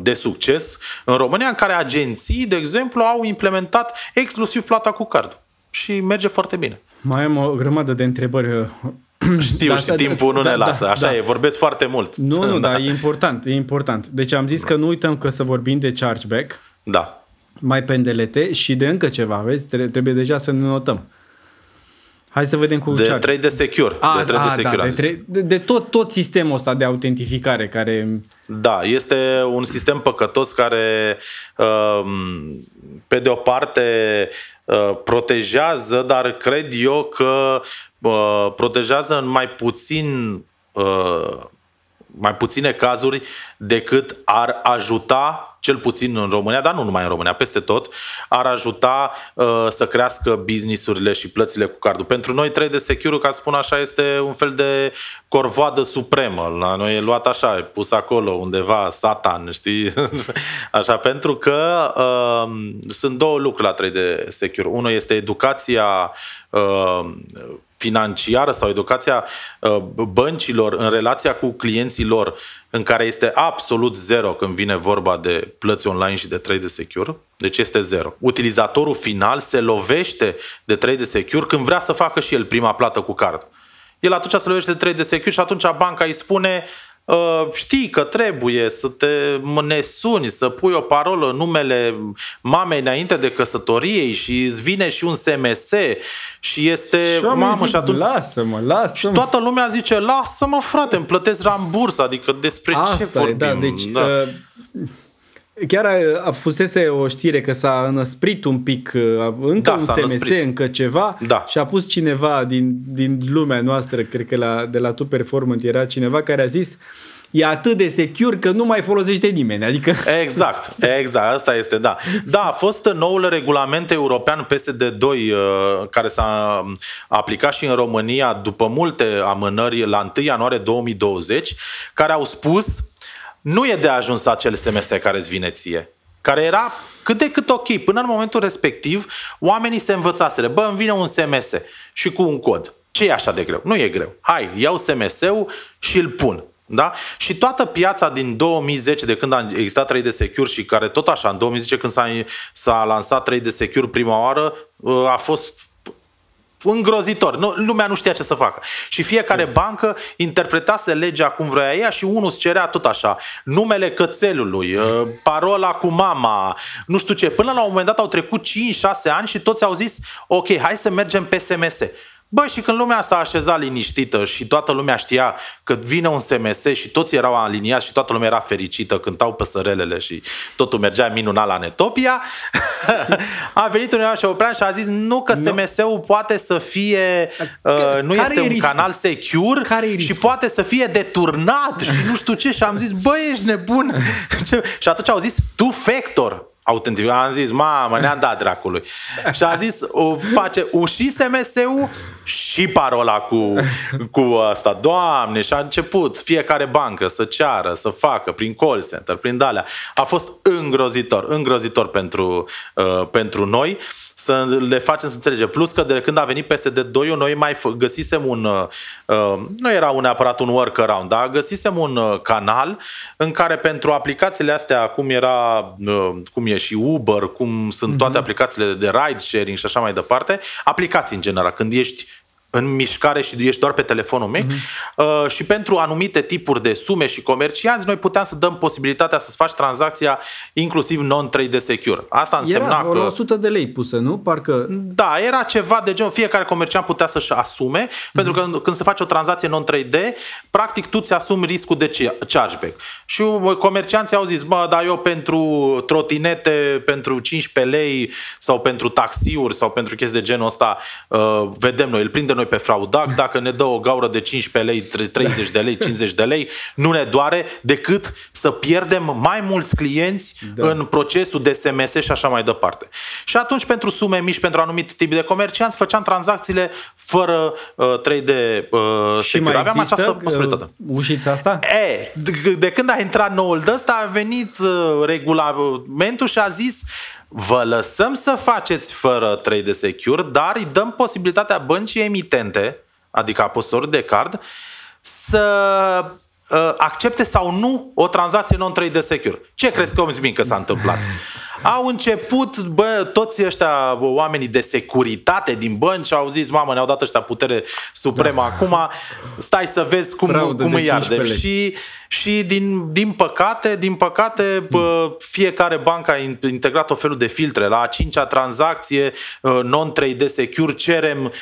Speaker 1: de succes în România în care agenții, de exemplu, au implementat exclusiv plata cu card și merge foarte bine.
Speaker 2: Mai am o grămadă de întrebări <clears throat>
Speaker 1: știu, da, și da, timpul nu da, ne da, lasă. Așa da. e, vorbesc foarte mult.
Speaker 2: Nu, nu, <laughs> da. dar e important, e important. Deci am zis da. că nu uităm că să vorbim de chargeback.
Speaker 1: Da
Speaker 2: mai pendelete și de încă ceva, vezi? Trebuie deja să ne notăm. Hai să vedem cu
Speaker 1: de ce 3 de secure.
Speaker 2: A, de 3 a, de, secure da, de, 3, de, de tot, tot sistemul ăsta de autentificare care...
Speaker 1: Da, este un sistem păcătos care um, pe de o parte uh, protejează, dar cred eu că uh, protejează în mai puțin uh, mai puține cazuri decât ar ajuta cel puțin în România, dar nu numai în România, peste tot, ar ajuta uh, să crească businessurile și plățile cu cardul. Pentru noi 3D Secure, ca să spun așa, este un fel de corvoadă supremă. La noi e luat așa, e pus acolo undeva satan, știi? <laughs> așa, pentru că uh, sunt două lucruri la 3D Secure. Unul este educația uh, financiară sau educația uh, băncilor în relația cu clienții lor, în care este absolut zero când vine vorba de plăți online și de trade secure, deci este zero. Utilizatorul final se lovește de trade secure când vrea să facă și el prima plată cu card. El atunci se lovește de trade secure și atunci banca îi spune Uh, știi că trebuie să te nesuni, să pui o parolă numele mamei înainte de căsătorie și îți vine și un SMS și este
Speaker 2: și mamă zic, și atunci lasă-mă, lasă-mă.
Speaker 1: Și toată lumea zice lasă-mă frate, îmi plătesc ramburs, adică despre
Speaker 2: Asta
Speaker 1: ce vorbim?
Speaker 2: E, da, deci da. Uh, Chiar a, a fusese o știre că s-a înăsprit un pic, încă da, un SMS, înăsprit. încă ceva
Speaker 1: da.
Speaker 2: și a pus cineva din, din lumea noastră, cred că la, de la Tu Performant era cineva care a zis e atât de secure că nu mai folosește nimeni. Adică...
Speaker 1: Exact, exact, asta este, da. Da, a fost noul regulament european PSD2 uh, care s-a aplicat și în România după multe amânări la 1 ianuarie 2020, care au spus nu e de ajuns acel SMS care îți vine ție care era cât de cât ok. Până în momentul respectiv, oamenii se învățaseră. Bă, îmi vine un SMS și cu un cod. Ce e așa de greu? Nu e greu. Hai, iau SMS-ul și îl pun. Da? Și toată piața din 2010, de când a existat 3D Secure și care tot așa, în 2010 când s-a, s-a lansat 3D Secure prima oară, a fost îngrozitor. Nu, lumea nu știa ce să facă. Și fiecare bancă interpretase legea cum vrea ea și unul îți cerea tot așa. Numele cățelului, uh, parola cu mama, nu știu ce. Până la un moment dat au trecut 5-6 ani și toți au zis, ok, hai să mergem pe SMS. Băi, și când lumea s-a așezat liniștită și toată lumea știa că vine un SMS și toți erau aliniați și toată lumea era fericită, cântau păsărelele și totul mergea minunat la Netopia, <laughs> a venit un și Oprean și a zis nu că SMS-ul poate să fie, uh, nu este un riscul? canal secure
Speaker 2: care
Speaker 1: și poate să fie deturnat și nu știu ce. Și am zis, băi, ești nebun. <laughs> și atunci au zis two-factor autentic. Am zis, mamă, ne-am dat dracului. <laughs> și a zis, o, face și SMS-ul și parola cu, cu asta. Doamne, și a început fiecare bancă să ceară, să facă prin call center, prin dalea. A fost îngrozitor, îngrozitor pentru, uh, pentru noi să le facem să înțelege. Plus că de când a venit PSD2, noi mai găsisem un, uh, uh, nu era un neapărat un workaround, dar găsisem un uh, canal în care pentru aplicațiile astea, cum era, uh, cum e și Uber, cum sunt toate uh-huh. aplicațiile de ride sharing și așa mai departe, aplicații în general, când ești în mișcare și ești doar pe telefonul meu uh-huh. uh, și pentru anumite tipuri de sume și comercianți noi puteam să dăm posibilitatea să-ți faci tranzacția inclusiv non-trade secure. Asta însemna
Speaker 2: era
Speaker 1: că...
Speaker 2: 100 de lei pusă, nu? Parcă...
Speaker 1: Da, era ceva de genul, fiecare comerciant putea să-și asume, uh-huh. pentru că când se face o tranzacție non-3D, practic tu ți asumi riscul de chargeback. Și comercianții au zis, bă, dar eu pentru trotinete, pentru 15 lei sau pentru taxiuri sau pentru chestii de genul ăsta, uh, vedem noi, îl prindem noi noi pe fraudac, dacă ne dă o gaură de 15 lei, 30 de lei, 50 de lei, nu ne doare decât să pierdem mai mulți clienți da. în procesul de SMS și așa mai departe. Și atunci, pentru sume mici, pentru anumit tip de comercianți, făceam tranzacțiile fără uh, 3D uh,
Speaker 2: și mai Aveam această uh, posibilitate. ușița asta?
Speaker 1: E, de, de când a intrat noul de ăsta, a venit uh, regulamentul și a zis vă lăsăm să faceți fără trade de secure, dar îi dăm posibilitatea băncii emitente, adică apăsori de card, să uh, accepte sau nu o tranzacție non-trade de secure. Ce crezi că îmi că s-a întâmplat? Au început, bă, toți ăștia, oamenii de securitate din bănci au zis, mamă, ne-au dat ăștia putere supremă da. acum, stai să vezi cum, cum îi ardem. Și, și din, din păcate, din păcate, bă, fiecare bancă a integrat o felul de filtre. La a cincea tranzacție uh, non-3D secure cerem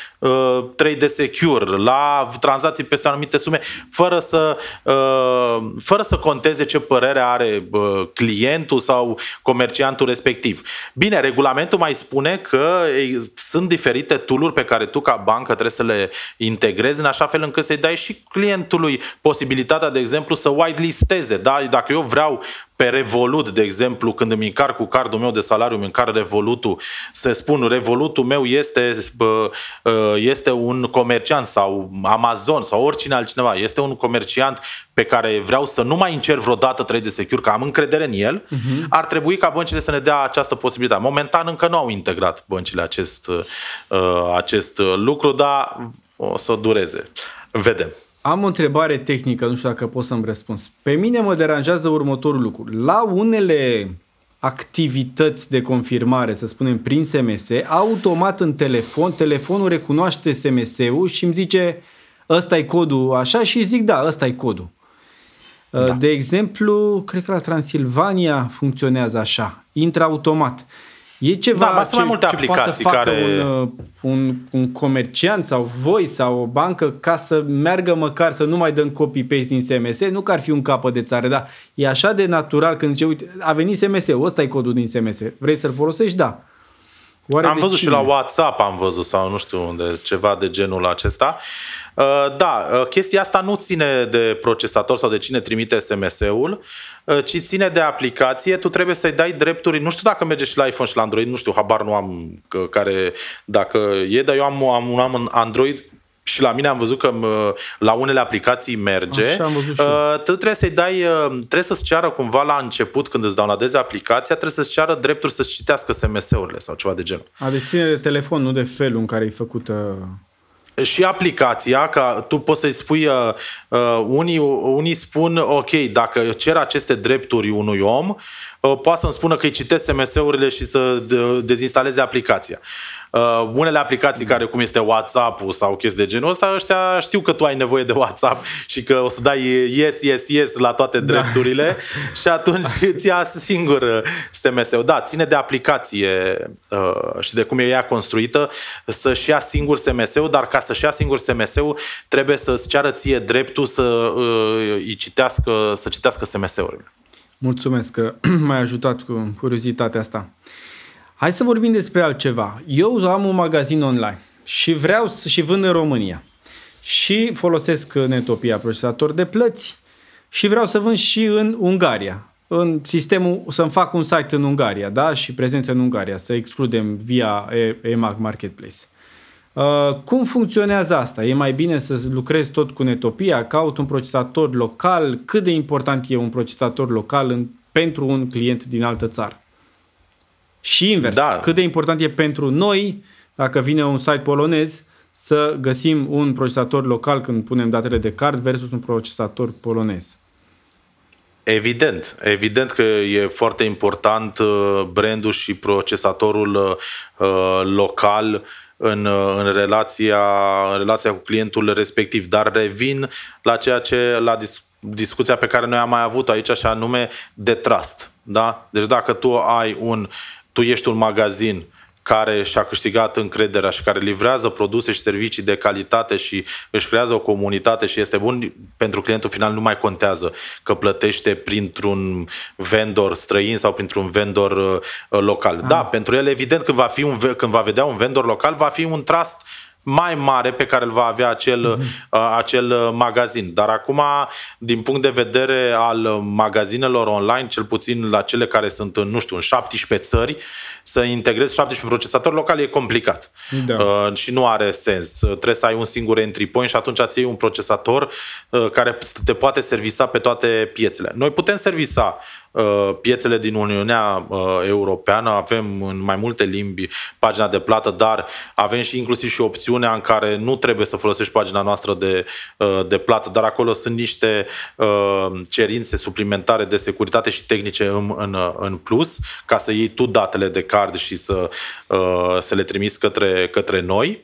Speaker 1: 3D uh, secure. La tranzacții peste anumite sume, fără să, uh, fără să conteze ce părere are clientul sau comerciantul respectiv. Bine, regulamentul mai spune că sunt diferite tooluri pe care tu ca bancă trebuie să le integrezi în așa fel încât să-i dai și clientului posibilitatea, de exemplu, să whitelisteze. Da? Dacă eu vreau pe Revolut, de exemplu, când îmi încar cu cardul meu de salariu, îmi încar Revolutul, să spun Revolutul meu este, este un comerciant sau Amazon sau oricine altcineva, este un comerciant pe care vreau să nu mai încerc vreodată trade de secure, că am încredere în el, uh-huh. ar trebui ca băncile să ne dea această posibilitate. Momentan încă nu au integrat băncile acest, uh, acest lucru, dar o să dureze. Vedem.
Speaker 2: Am o întrebare tehnică, nu știu dacă pot să-mi răspuns. Pe mine mă deranjează următorul lucru. La unele activități de confirmare, să spunem, prin SMS, automat în telefon, telefonul recunoaște SMS-ul și îmi zice ăsta e codul așa și zic da, ăsta e codul. Da. De exemplu, cred că la Transilvania funcționează așa, intră automat. E ceva
Speaker 1: da, ce, mai multe
Speaker 2: ce
Speaker 1: aplicații
Speaker 2: poate să
Speaker 1: facă
Speaker 2: care... un, uh, un, un comerciant sau voi sau o bancă ca să meargă măcar să nu mai dăm copy-paste din SMS, nu că ar fi un capăt de țară, dar e așa de natural când zice, uite, a venit SMS-ul, ăsta e codul din SMS, vrei să-l folosești? Da.
Speaker 1: Oare am văzut cine? și la WhatsApp, am văzut, sau nu știu unde, ceva de genul acesta. Uh, da, uh, chestia asta nu ține de procesator sau de cine trimite SMS-ul, uh, ci ține de aplicație. Tu trebuie să-i dai drepturi. Nu știu dacă merge și la iPhone și la Android, nu știu, habar nu am care, dacă e, dar eu am, am, am un Android și la mine am văzut că la unele aplicații merge.
Speaker 2: Așa am văzut și
Speaker 1: tu trebuie să-i dai, trebuie să-ți ceară cumva la început, când îți downloadezi aplicația, trebuie să-ți ceară drepturi să-ți citească SMS-urile sau ceva de genul.
Speaker 2: A, deci ține de telefon, nu de felul în care e făcută
Speaker 1: și aplicația, ca tu poți să-i spui, uh, uh, unii, unii spun, ok, dacă cer aceste drepturi unui om, uh, poate să-mi spună că îi citesc SMS-urile și să dezinstaleze aplicația. Uh, unele aplicații care, cum este WhatsApp-ul sau chestii de genul ăsta, ăștia știu că tu ai nevoie de WhatsApp și că o să dai yes, yes, yes la toate da. drepturile da. și atunci <laughs> îți ia singur uh, SMS-ul. Da, ține de aplicație uh, și de cum e ea construită să-și ia singur SMS-ul, dar ca să-și ia singur SMS-ul trebuie să-ți ceară ție dreptul să uh, îi citească, să citească SMS-urile.
Speaker 2: Mulțumesc că <clears throat> m-ai ajutat cu curiozitatea asta. Hai să vorbim despre altceva. Eu am un magazin online și vreau să și vând în România. Și folosesc Netopia procesator de plăți și vreau să vând și în Ungaria. În sistemul, să-mi fac un site în Ungaria, da? Și prezență în Ungaria, să excludem via EMAG Marketplace. Uh, cum funcționează asta? E mai bine să lucrezi tot cu Netopia, caut un procesator local, cât de important e un procesator local în, pentru un client din altă țară? Și invers. Da. Cât de important e pentru noi, dacă vine un site polonez, să găsim un procesator local când punem datele de card versus un procesator polonez.
Speaker 1: Evident, evident că e foarte important uh, brandul și procesatorul uh, local în, uh, în, relația, în relația cu clientul respectiv, dar revin la ceea ce la dis, discuția pe care noi am mai avut aici, așa nume de trust. Da? Deci dacă tu ai un tu ești un magazin care și-a câștigat încrederea și care livrează produse și servicii de calitate și își creează o comunitate și este bun pentru clientul final, nu mai contează că plătește printr-un vendor străin sau printr-un vendor uh, local. Ah. Da, pentru el evident când va, fi un, când va vedea un vendor local, va fi un trust mai mare pe care îl va avea acel, uh-huh. uh, acel magazin. Dar acum, din punct de vedere al magazinelor online, cel puțin la cele care sunt în, nu știu, în 17 țări, să integrezi 17 procesatori locali e complicat da. uh, și nu are sens. Trebuie să ai un singur entry point și atunci îți iei un procesator uh, care te poate servisa pe toate piețele. Noi putem servisa Uh, piețele din Uniunea uh, Europeană, avem în mai multe limbi pagina de plată, dar avem și inclusiv și opțiunea în care nu trebuie să folosești pagina noastră de, uh, de plată, dar acolo sunt niște cerințe suplimentare de securitate și tehnice în, în, în plus, ca să iei tu datele de card și să, să le trimiți către, către noi.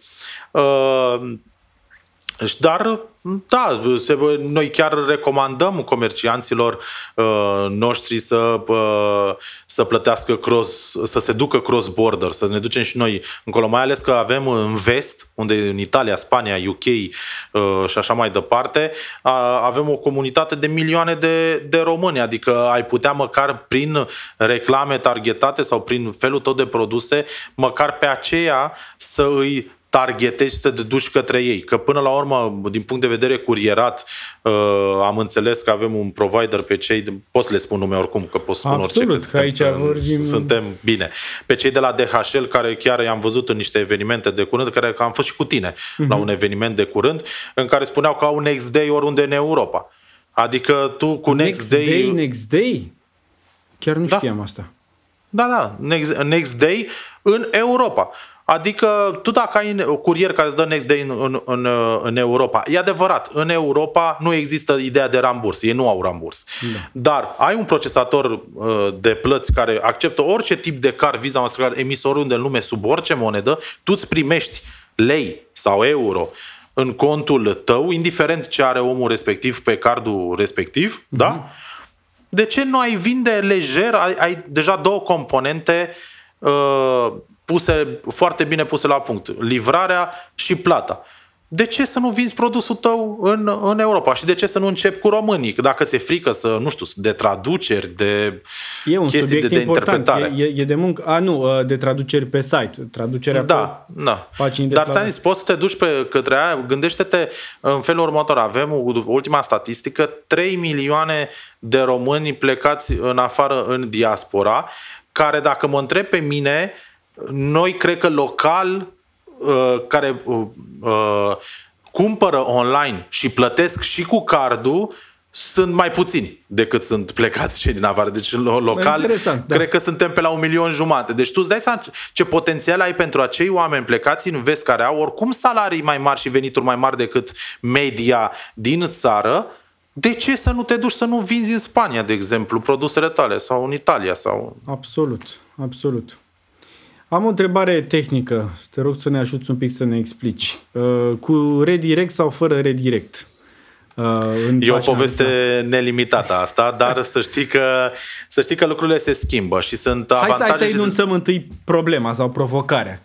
Speaker 1: Dar, da, se, noi chiar recomandăm comercianților uh, noștri să, uh, să plătească cross, să se ducă cross-border, să ne ducem și noi încolo, mai ales că avem în vest, unde în Italia, Spania, UK uh, și așa mai departe, uh, avem o comunitate de milioane de, de români, adică ai putea măcar prin reclame targetate sau prin felul tot de produse, măcar pe aceea să îi targetezi să te duci către ei. Că până la urmă, din punct de vedere curierat, uh, am înțeles că avem un provider pe cei, de, pot să le spun nume oricum, că pot spun
Speaker 2: Absolut,
Speaker 1: orice.
Speaker 2: că aici suntem, vorbim...
Speaker 1: suntem bine. Pe cei de la DHL, care chiar i-am văzut în niște evenimente de curând, care am fost și cu tine uh-huh. la un eveniment de curând, în care spuneau că au Next Day oriunde în Europa. Adică tu cu Next,
Speaker 2: next
Speaker 1: Day...
Speaker 2: day next Day? Chiar nu
Speaker 1: da.
Speaker 2: știam asta.
Speaker 1: Da, da, next, next Day în Europa. Adică tu dacă ai un curier care îți dă next day în, în, în, în Europa, e adevărat, în Europa nu există ideea de ramburs, ei nu au ramburs. Da. Dar ai un procesator uh, de plăți care acceptă orice tip de card, Visa, Mastercard, emis oriunde în lume, sub orice monedă, tu îți primești lei sau euro în contul tău, indiferent ce are omul respectiv pe cardul respectiv, mm-hmm. da? De ce nu ai vinde lejer, ai, ai deja două componente uh, puse, foarte bine puse la punct. Livrarea și plata. De ce să nu vinzi produsul tău în, în Europa? Și de ce să nu începi cu românii? Dacă ți-e frică să, nu știu, de traduceri, de
Speaker 2: e un
Speaker 1: chestii de, de interpretare.
Speaker 2: E, e de muncă. A, nu, ă, de traduceri pe site. Traducerea
Speaker 1: da,
Speaker 2: pe
Speaker 1: da. pagini de Dar ți-am zis, poți să te duci pe către aia. Gândește-te în felul următor. Avem ultima statistică, 3 milioane de români plecați în afară în diaspora, care dacă mă întreb pe mine, noi cred că local uh, care uh, uh, cumpără online și plătesc și cu cardul sunt mai puțini decât sunt plecați cei din afară. Deci local da. cred că suntem pe la un milion jumate. Deci tu îți dai seama ce potențial ai pentru acei oameni plecați în vest care au oricum salarii mai mari și venituri mai mari decât media din țară. De ce să nu te duci să nu vinzi în Spania, de exemplu, produsele tale sau în Italia? sau?
Speaker 2: Absolut, absolut. Am o întrebare tehnică. Te rog să ne ajuți un pic să ne explici. Uh, cu redirect sau fără redirect?
Speaker 1: Uh, e o poveste asta. nelimitată asta, dar să știi, că, să știi că lucrurile se schimbă și sunt
Speaker 2: hai
Speaker 1: avantaje...
Speaker 2: Hai să, hai să enunțăm întâi problema sau provocarea.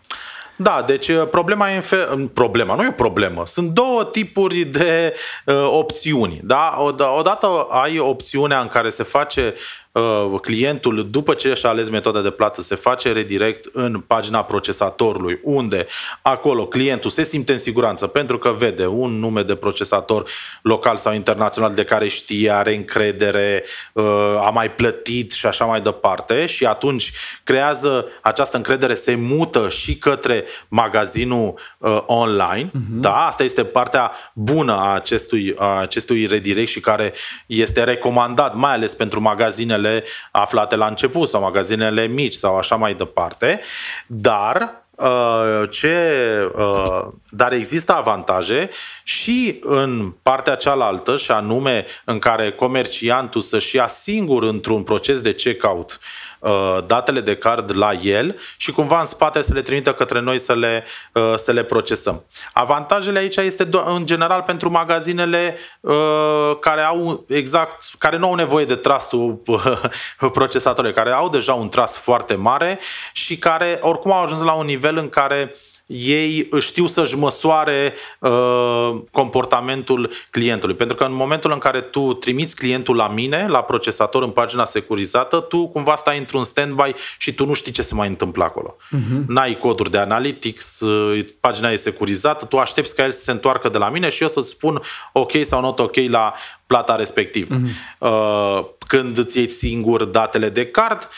Speaker 1: Da, deci uh, problema e în fel... Problema, nu e o problemă. Sunt două tipuri de uh, opțiuni. Da? Odată ai opțiunea în care se face Uh, clientul, după ce și-a ales metoda de plată, se face redirect în pagina procesatorului, unde acolo clientul se simte în siguranță pentru că vede un nume de procesator local sau internațional de care știe, are încredere, uh, a mai plătit și așa mai departe și atunci creează această încredere, se mută și către magazinul uh, online. Uh-huh. Da, asta este partea bună a acestui, a acestui redirect și care este recomandat, mai ales pentru magazinele magazinele aflate la început sau magazinele mici sau așa mai departe, dar uh, ce, uh, dar există avantaje și în partea cealaltă, și anume în care comerciantul să-și ia singur într-un proces de checkout. Uh, datele de card la el și cumva în spate să le trimită către noi să le, uh, să le procesăm. Avantajele aici este în general pentru magazinele uh, care au exact, care nu au nevoie de trustul <laughs> procesatorului, care au deja un trust foarte mare și care oricum au ajuns la un nivel în care uh, ei știu să-și măsoare uh, comportamentul clientului. Pentru că în momentul în care tu trimiți clientul la mine, la procesator în pagina securizată, tu cumva stai într-un standby și tu nu știi ce se mai întâmplă acolo. Uh-huh. N-ai coduri de analytics, uh, pagina e securizată, tu aștepți ca el să se întoarcă de la mine și eu să-ți spun ok sau not ok la plata respectivă. Uh-huh. Uh, când îți iei singur datele de card,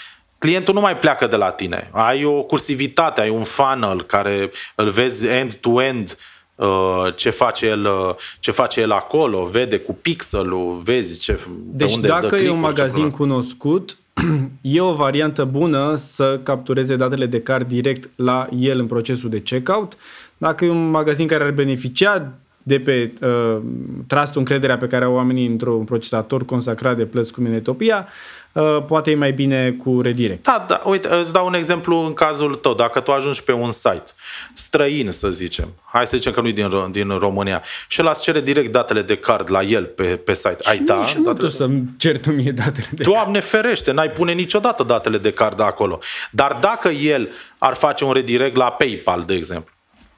Speaker 1: clientul nu mai pleacă de la tine. Ai o cursivitate, ai un funnel care îl vezi end-to-end uh, ce face el, uh, ce face el acolo, vede cu pixelul, vezi ce,
Speaker 2: deci de unde dacă e un magazin cunoscut, <clears throat> e o variantă bună să captureze datele de card direct la el în procesul de checkout. Dacă e un magazin care ar beneficia de pe uh, trustul încrederea pe care au oamenii într-un procesator consacrat de plăți cu Minetopia, uh, poate e mai bine cu redirect.
Speaker 1: Da, da, uite, îți dau un exemplu în cazul tău. Dacă tu ajungi pe un site străin, să zicem, hai să zicem că nu e din, din România, și el cere direct datele de card la el pe, pe site.
Speaker 2: Ai
Speaker 1: da?
Speaker 2: Și nu tu să-mi cer tu mie datele de
Speaker 1: Doamne card. ferește, n-ai pune niciodată datele de card acolo. Dar dacă el ar face un redirect la PayPal, de exemplu,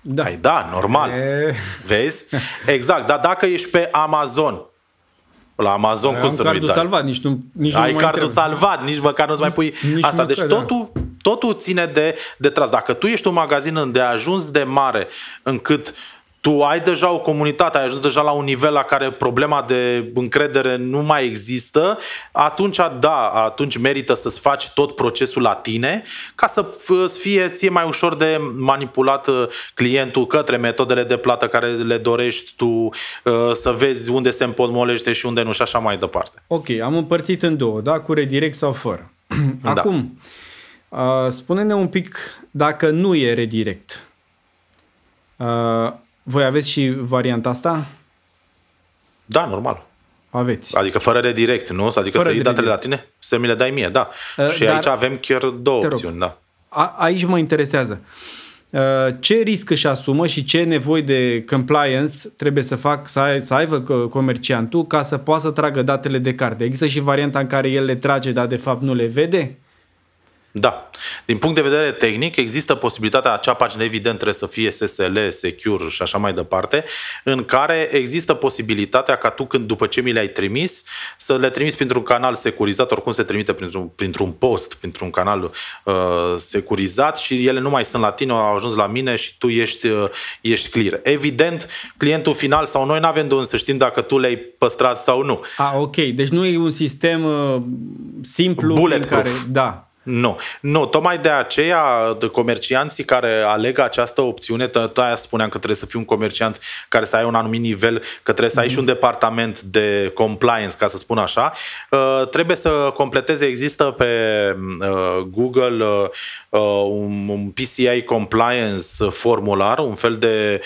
Speaker 1: da. Ai, da, normal. E... Vezi? Exact. Dar dacă ești pe Amazon, la Amazon Ai, cum să nu-i
Speaker 2: dai? salvat, nici nu nici
Speaker 1: Ai
Speaker 2: nu
Speaker 1: cardul trebuie. salvat, nici măcar nu-ți mai pui nici asta. Măcar, deci totul, da. totul ține de, de tras. Dacă tu ești un magazin de ajuns de mare încât tu ai deja o comunitate, ai ajuns deja la un nivel la care problema de încredere nu mai există, atunci da, atunci merită să-ți faci tot procesul la tine ca să fie ție mai ușor de manipulat uh, clientul către metodele de plată care le dorești tu, uh, să vezi unde se împotmolește și unde nu și așa mai departe.
Speaker 2: Ok, am împărțit în două, da? Cu redirect sau fără. <clears throat> Da. Acum, da. spune-ne un pic dacă nu e redirect. Voi aveți și varianta asta?
Speaker 1: Da, normal.
Speaker 2: Aveți.
Speaker 1: Adică fără redirect, nu? Adică fără să iei datele la tine, să mi le dai mie, da. Uh, și aici avem chiar două opțiuni, da.
Speaker 2: A, aici mă interesează. Uh, ce risc își asumă și ce nevoi de compliance trebuie să fac să, ai, să aibă comerciantul ca să poată să tragă datele de carte? Există și varianta în care el le trage, dar de fapt nu le vede?
Speaker 1: Da. Din punct de vedere tehnic, există posibilitatea, acea pagină evident trebuie să fie SSL, secure și așa mai departe, în care există posibilitatea ca tu, când după ce mi le-ai trimis, să le trimiți printr-un canal securizat, oricum se trimite printr-un, printr-un post, printr-un canal uh, securizat și ele nu mai sunt la tine, au ajuns la mine și tu ești, uh, ești clear. Evident, clientul final sau noi nu avem de unde să știm dacă tu le-ai păstrat sau nu.
Speaker 2: Ah, ok. Deci nu e un sistem uh, simplu în care... Da.
Speaker 1: Nu, nu, tocmai de aceea de comercianții care aleg această opțiune, tot aia spuneam că trebuie să fii un comerciant care să ai un anumit nivel, că trebuie să ai și un departament de compliance, ca să spun așa, uh, trebuie să completeze, există pe uh, Google uh, un PCI compliance formular, un fel de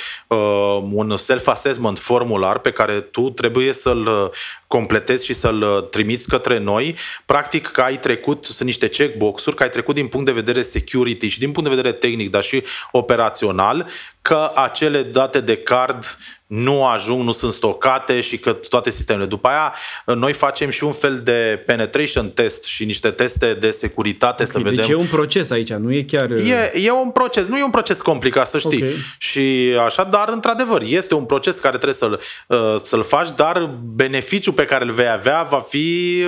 Speaker 1: un self-assessment formular pe care tu trebuie să-l completezi și să-l trimiți către noi. Practic că ai trecut, sunt niște checkbox boxuri, că ai trecut din punct de vedere security și din punct de vedere tehnic, dar și operațional, că acele date de card nu ajung, nu sunt stocate și că toate sistemele. După aia, noi facem și un fel de penetration test și niște teste de securitate okay, să vedem.
Speaker 2: Deci e un proces aici, nu e chiar...
Speaker 1: E, e un proces, nu e un proces complicat, să știi. Okay. Și așa, dar într-adevăr, este un proces care trebuie să-l, uh, să-l faci, dar beneficiul pe care îl vei avea va fi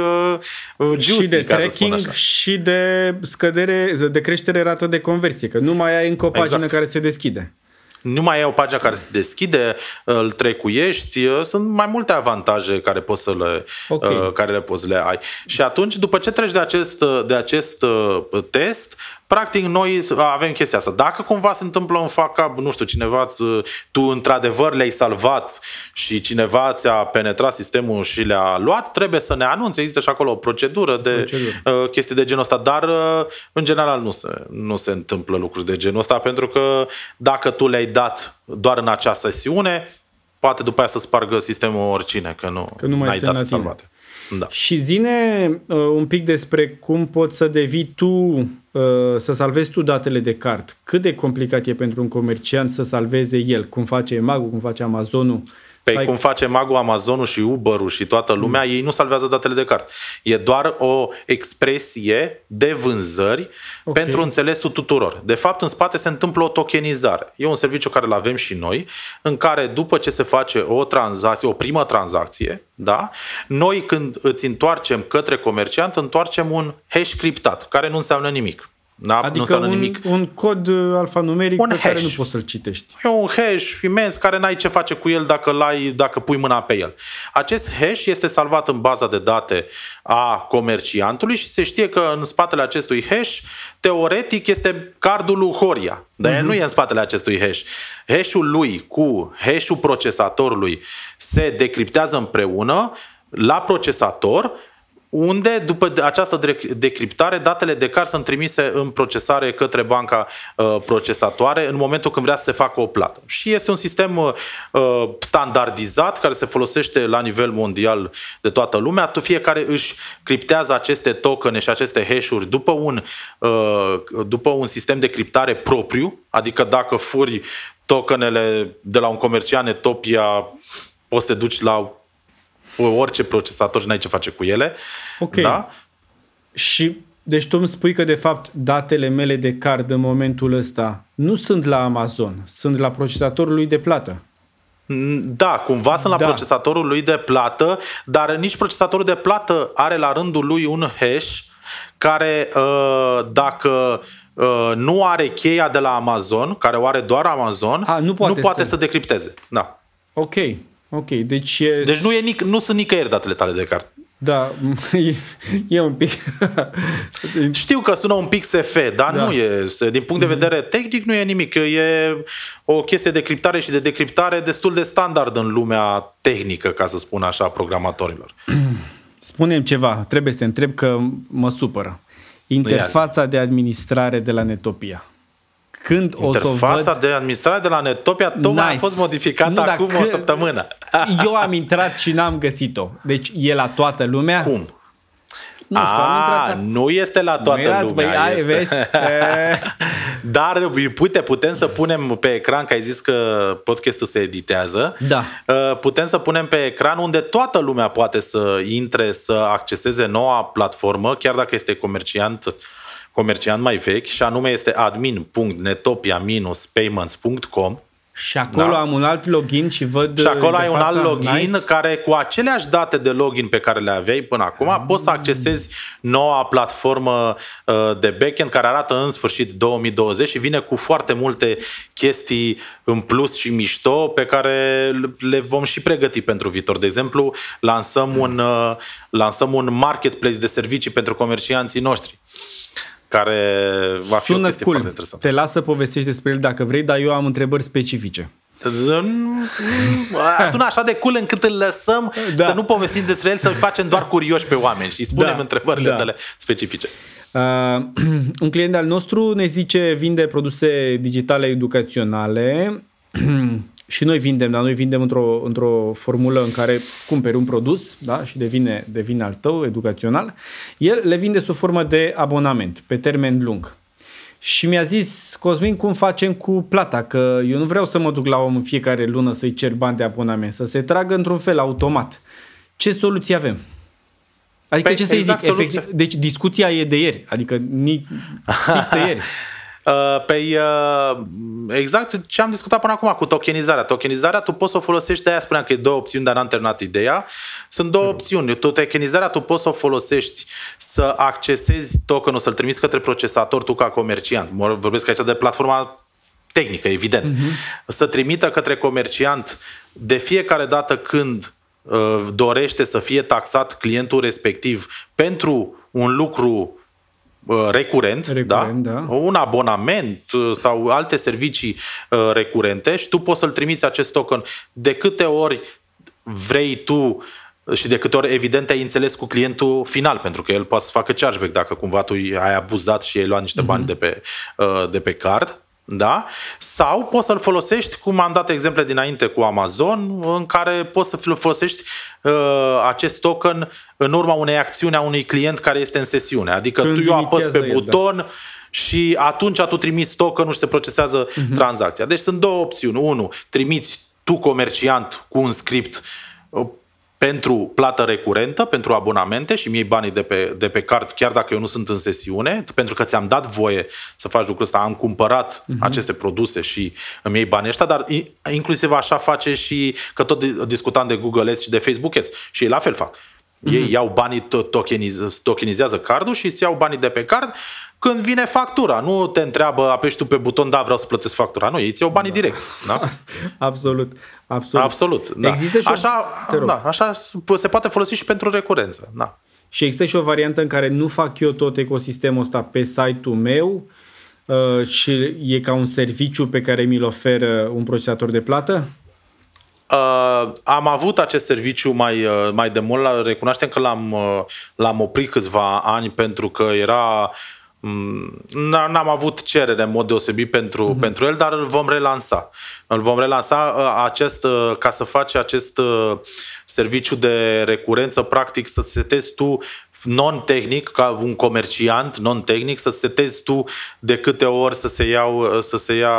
Speaker 1: uh, juicy,
Speaker 2: Și de tracking și de scădere, de creștere rată de conversie, că nu mai ai încă o pagină exact. care se deschide
Speaker 1: nu mai ai o pagină care se deschide, îl trecuiești, sunt mai multe avantaje care poți să le, okay. Uh, care le poți le ai. Și atunci, după ce treci de acest, de acest uh, test, Practic, noi avem chestia asta. Dacă cumva se întâmplă un fuck up, nu știu, cineva tu într-adevăr le-ai salvat și cineva ți-a penetrat sistemul și le-a luat, trebuie să ne anunțe. Există și acolo o procedură de procedură. Uh, chestii de genul ăsta, dar uh, în general nu se, nu se întâmplă lucruri de genul ăsta, pentru că dacă tu le-ai dat doar în acea sesiune, poate după aia să spargă sistemul oricine, că nu, că nu mai ai date salvate.
Speaker 2: Da. Și zine uh, un pic despre cum poți să devii tu, uh, să salvezi tu datele de card. Cât de complicat e pentru un comerciant să salveze el, cum face Magu, cum face Amazonul,
Speaker 1: pe ai... cum face Magu, Amazonul și Uber-ul și toată lumea, mm. ei nu salvează datele de card. E doar o expresie de vânzări okay. pentru înțelesul tuturor. De fapt, în spate se întâmplă o tokenizare. E un serviciu care îl avem și noi, în care după ce se face o tranzacție, o primă tranzacție, da, noi când îți întoarcem către comerciant, întoarcem un hash criptat, care nu înseamnă nimic.
Speaker 2: Da, adică nu un, nimic. un cod uh, alfanumeric un pe hash. care nu poți să-l citești.
Speaker 1: E un hash imens care n-ai ce face cu el dacă, l-ai, dacă pui mâna pe el. Acest hash este salvat în baza de date a comerciantului și se știe că în spatele acestui hash, teoretic, este cardul lui Horia. Dar mm-hmm. el nu e în spatele acestui hash. Hashul lui cu hashul procesatorului se decriptează împreună la procesator unde, după această decriptare, datele de card sunt trimise în procesare către banca uh, procesatoare în momentul când vrea să se facă o plată. Și este un sistem uh, standardizat care se folosește la nivel mondial de toată lumea. Fiecare își criptează aceste tokene și aceste hash-uri după un, uh, după un sistem de criptare propriu, adică dacă furi tokenele de la un comerciant Etopia, poți să te duci la orice procesator și n-ai ce face cu ele.
Speaker 2: Ok. Da? Și deci tu îmi spui că de fapt datele mele de card în momentul ăsta nu sunt la Amazon, sunt la procesatorul lui de plată.
Speaker 1: Mm, da, cumva sunt la da. procesatorul lui de plată, dar nici procesatorul de plată are la rândul lui un hash care uh, dacă uh, nu are cheia de la Amazon, care o are doar Amazon, A, nu poate, nu poate să... să decripteze. Da.
Speaker 2: Ok. Ok, deci e...
Speaker 1: Deci nu, e nic- nu sunt nicăieri datele tale de card.
Speaker 2: Da, <laughs> e, e un pic... <laughs>
Speaker 1: Știu că sună un pic SF, dar da. nu e. Din punct de mhm. vedere tehnic nu e nimic. E o chestie de criptare și de decriptare destul de standard în lumea tehnică, ca să spun așa, programatorilor. <clears throat>
Speaker 2: Spunem ceva, trebuie să te întreb că mă supără. Interfața de administrare de la Netopia când
Speaker 1: Interfața o să văd... de administrare de la Netopia tocmai nice. a fost modificată nu, acum o săptămână. <laughs>
Speaker 2: Eu am intrat și n-am găsit-o. Deci e la toată lumea?
Speaker 1: Cum? Nu știu, A, am intrat... nu este la toată nu lumea. Băi, ai, este. Vezi? <laughs> Dar uite, putem să punem pe ecran, că ai zis că podcastul se editează,
Speaker 2: da.
Speaker 1: Uh, putem să punem pe ecran unde toată lumea poate să intre, să acceseze noua platformă, chiar dacă este comerciant comerciant mai vechi și anume este admin.netopia-payments.com
Speaker 2: și acolo da. am un alt login și văd
Speaker 1: Și acolo ai un alt login nice. care cu aceleași date de login pe care le aveai până acum mm. poți să accesezi noua platformă uh, de backend care arată în sfârșit 2020 și vine cu foarte multe chestii în plus și mișto pe care le vom și pregăti pentru viitor. De exemplu, lansăm un, uh, lansăm un marketplace de servicii pentru comercianții noștri care va fi Sună o chestie cool. foarte interesantă.
Speaker 2: Te las să povestești despre el dacă vrei, dar eu am întrebări specifice.
Speaker 1: Sună așa de cool încât îl lăsăm da. să nu povestim despre el, să facem doar curioși pe oameni și spunem da. întrebările da. tale specifice. Uh, <clears throat>
Speaker 2: un client al nostru ne zice vinde produse digitale educaționale <clears throat> și noi vindem, dar noi vindem într-o, într-o formulă în care cumperi un produs da? și devine, devine al tău, educațional. El le vinde sub formă de abonament, pe termen lung. Și mi-a zis, Cosmin, cum facem cu plata? Că eu nu vreau să mă duc la om în fiecare lună să-i cer bani de abonament, să se tragă într-un fel automat. Ce soluții avem? Adică păi, ce să-i exact zic? Efectiv, deci discuția e de ieri, adică ni, fix de <laughs> ieri.
Speaker 1: Uh, pe uh, exact ce am discutat până acum cu tokenizarea. Tokenizarea tu poți să o folosești, de aia spuneam că e două opțiuni, dar n-am terminat ideea. Sunt două mm. opțiuni. Tu, tokenizarea tu poți să o folosești să accesezi tokenul, să-l trimiți către procesator tu ca comerciant. Vorbesc aici de platforma tehnică, evident. Mm-hmm. Să trimită către comerciant de fiecare dată când uh, dorește să fie taxat clientul respectiv pentru un lucru recurent, recurent da? da? un abonament uh, sau alte servicii uh, recurente și tu poți să-l trimiți acest token de câte ori vrei tu și de câte ori evident ai înțeles cu clientul final, pentru că el poate să facă chargeback dacă cumva tu ai abuzat și ai luat niște bani uh-huh. de, pe, uh, de pe card. Da? Sau poți să-l folosești, cum am dat exemple dinainte cu Amazon, în care poți să folosești uh, acest token în urma unei acțiuni a unui client care este în sesiune. Adică Când tu eu apăs pe el, buton da. și atunci tu trimiți tokenul și se procesează uh-huh. tranzacția. Deci sunt două opțiuni. Unu, trimiți tu comerciant cu un script uh, pentru plată recurentă, pentru abonamente și mi banii de pe, de pe card, chiar dacă eu nu sunt în sesiune, pentru că ți-am dat voie să faci lucrul ăsta, am cumpărat uh-huh. aceste produse și îmi iei banii ăștia, dar inclusiv așa face și, că tot discutam de Google Ads și de Facebook Ads și ei la fel fac. Ei mm-hmm. iau banii, tokeniz, tokenizează cardul și îți iau banii de pe card când vine factura. Nu te întreabă, apeși tu pe buton, da, vreau să plătesc factura. Nu, ei îți iau banii da. direct. Da? <laughs>
Speaker 2: absolut. Absolut.
Speaker 1: Absolut da. Există și așa, o... da, așa se poate folosi și pentru recurență. Da.
Speaker 2: Și există și o variantă în care nu fac eu tot ecosistemul ăsta pe site-ul meu uh, și e ca un serviciu pe care mi-l oferă un procesator de plată?
Speaker 1: Uh, am avut acest serviciu mai, uh, mai de mult, recunoaștem că l-am, uh, l-am oprit câțiva ani pentru că era mm, N-am avut cerere în mod deosebit pentru, uh-huh. pentru el, dar îl vom relansa. Îl vom relansa uh, acest, ca să faci acest serviciu de recurență, practic să setezi tu non-tehnic, ca un comerciant non-tehnic, să setezi tu de câte ori să se, iau, să se ia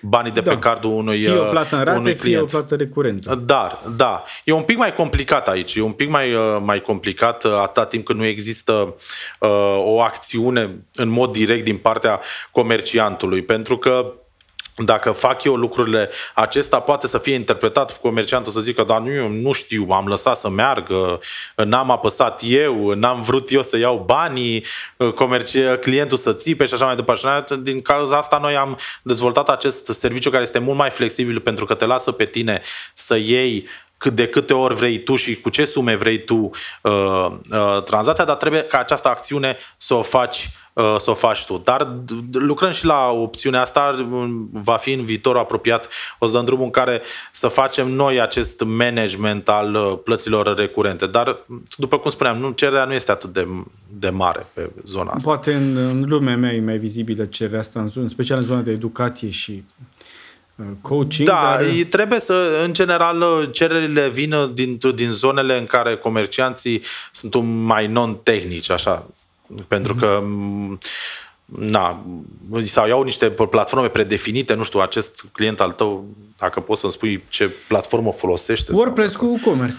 Speaker 1: banii de da. pe cardul unui,
Speaker 2: fie o plată în rate,
Speaker 1: unui client.
Speaker 2: Fie o plată recurentă.
Speaker 1: Da, da. E un pic mai complicat aici. E un pic mai, mai complicat atâta timp când nu există uh, o acțiune în mod direct din partea comerciantului. Pentru că dacă fac eu lucrurile acesta, poate să fie interpretat comerciantul să zică, dar nu, nu știu, am lăsat să meargă, n-am apăsat eu, n-am vrut eu să iau banii, comerci- clientul să țipe și așa mai departe. Din cauza asta noi am dezvoltat acest serviciu care este mult mai flexibil pentru că te lasă pe tine să iei cât de câte ori vrei tu și cu ce sume vrei tu uh, uh, tranzacția, dar trebuie ca această acțiune să o faci uh, să o faci tu. Dar lucrăm și la opțiunea asta, va fi în viitor apropiat, o să dăm drumul în care să facem noi acest management al uh, plăților recurente. Dar, după cum spuneam, nu, cererea nu este atât de, de mare pe zona asta.
Speaker 2: Poate în, în lumea mea e mai vizibilă cererea asta, în, în special în zona de educație și Uh, coaching.
Speaker 1: Da, dar... trebuie să, în general, cererile vină din, din zonele în care comercianții sunt mai non-tehnici, așa. Pentru că na, sau iau niște platforme predefinite, nu știu, acest client al tău, dacă poți să-mi spui ce platformă folosește.
Speaker 2: WordPress sau... cu WooCommerce.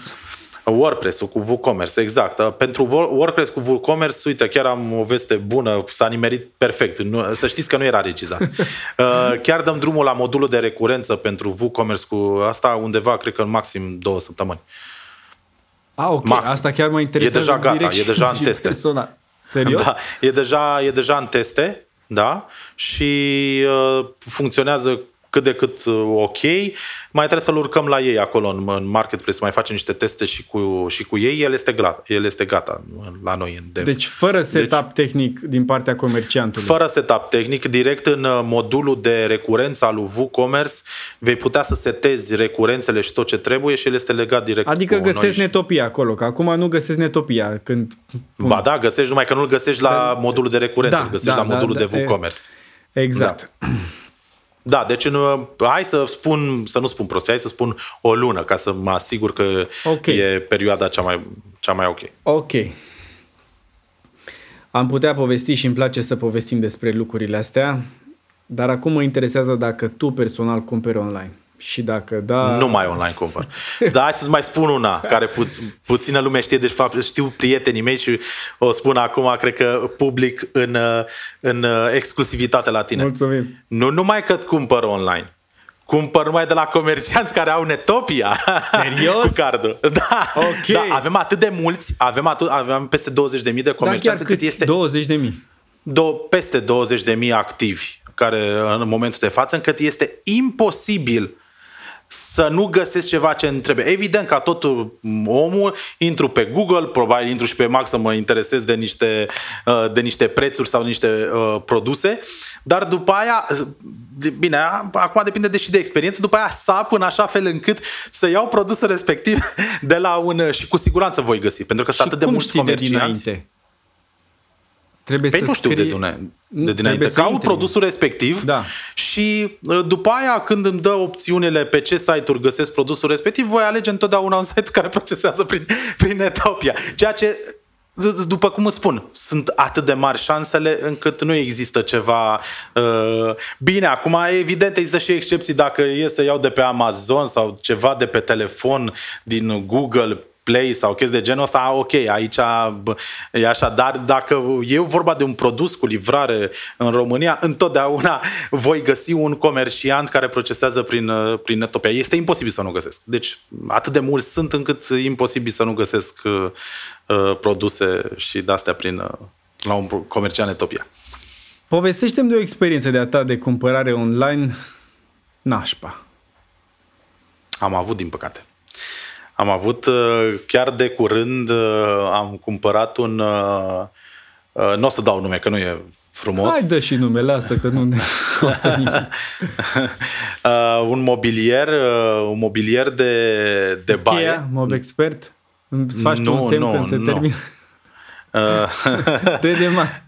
Speaker 1: WordPress-ul cu WooCommerce, exact. Pentru WordPress cu WooCommerce, uite, chiar am o veste bună, s-a nimerit perfect. Nu, să știți că nu era regizat. <laughs> Uh, chiar dăm drumul la modulul de recurență pentru WooCommerce cu asta undeva, cred că în maxim două săptămâni.
Speaker 2: A, ok. Maxim. Asta chiar mă interesează
Speaker 1: E deja gata, e deja <laughs> în teste.
Speaker 2: Personal. Serios?
Speaker 1: Da, e deja, e deja în teste, da, și uh, funcționează cât de cât uh, ok. Mai trebuie să-l urcăm la ei acolo în, în marketplace, să mai facem niște teste și cu, și cu ei. El este, gata, el este gata la noi în dev.
Speaker 2: Deci fără setup deci, tehnic din partea comerciantului.
Speaker 1: Fără setup tehnic, direct în uh, modulul de recurență al lui WooCommerce vei putea să setezi recurențele și tot ce trebuie și el este legat direct
Speaker 2: Adică găsești netopia acolo, că acum nu găsești netopia când...
Speaker 1: Ba da, găsești, numai că nu-l găsești la da, modulul de recurență, da, îl găsești da, la modulul da, de WooCommerce.
Speaker 2: Exact.
Speaker 1: Da. Da, deci în, hai să spun, să nu spun prostie, hai să spun o lună, ca să mă asigur că okay. e perioada cea mai, cea mai ok.
Speaker 2: Ok. Am putea povesti și îmi place să povestim despre lucrurile astea, dar acum mă interesează dacă tu personal cumperi online. Și dacă da...
Speaker 1: Nu mai online cumpăr. Dar hai să-ți mai spun una care pu- puțină lume știe, deci fapt știu prietenii mei și o spun acum, cred că public în, în exclusivitate la tine.
Speaker 2: Mulțumim.
Speaker 1: Nu numai că cumpăr online, cumpăr numai de la comercianți care au Netopia.
Speaker 2: Serios?
Speaker 1: cu cardul. Da.
Speaker 2: Ok.
Speaker 1: da. Avem atât de mulți, avem, atât, avem peste 20.000 de comercianți.
Speaker 2: Da, chiar cât este 20.000?
Speaker 1: Do- peste 20.000 activi care în momentul de față, încât este imposibil să nu găsesc ceva ce îmi trebuie. Evident, ca tot omul, intru pe Google, probabil intru și pe Mac să mă interesez de niște, uh, de niște prețuri sau de niște uh, produse, dar după aia, bine, acum depinde de și de experiență, după aia sap în așa fel încât să iau produsul respectiv <laughs> de la un... și cu siguranță voi găsi, pentru că sunt atât de mulți comercianți. De dinainte?
Speaker 2: Trebuie
Speaker 1: păi
Speaker 2: să
Speaker 1: nu știu
Speaker 2: scrie...
Speaker 1: de, dune, de dinainte. Caut produsul respectiv
Speaker 2: da.
Speaker 1: și uh, după aia când îmi dă opțiunile pe ce site-uri găsesc produsul respectiv, voi alege întotdeauna un site care procesează prin, <laughs> prin Etopia. Ceea ce după cum îți spun, sunt atât de mari șansele încât nu există ceva uh, bine. Acum, evident, există și excepții dacă e să iau de pe Amazon sau ceva de pe telefon din Google Play sau chestii de genul ăsta, ok, aici e așa, dar dacă e vorba de un produs cu livrare în România, întotdeauna <laughs> voi găsi un comerciant care procesează prin, prin Netopia. Este imposibil să nu găsesc. Deci atât de mulți sunt încât e imposibil să nu găsesc uh, uh produse și de-astea prin, uh, la un comerciant Netopia.
Speaker 2: Povestește-mi de o experiență de a ta de cumpărare online nașpa.
Speaker 1: Am avut, din păcate. Am avut uh, chiar de curând, uh, am cumpărat un, uh, nu o să dau nume, că nu e frumos.
Speaker 2: Hai dă și nume, lasă că nu ne costă <laughs> nimic.
Speaker 1: uh, un mobilier, uh, un mobilier de, de baie. Cheia,
Speaker 2: mob expert? Îți faci nu, un semn nu, când se nu. termină? Uh, <laughs> de de mare.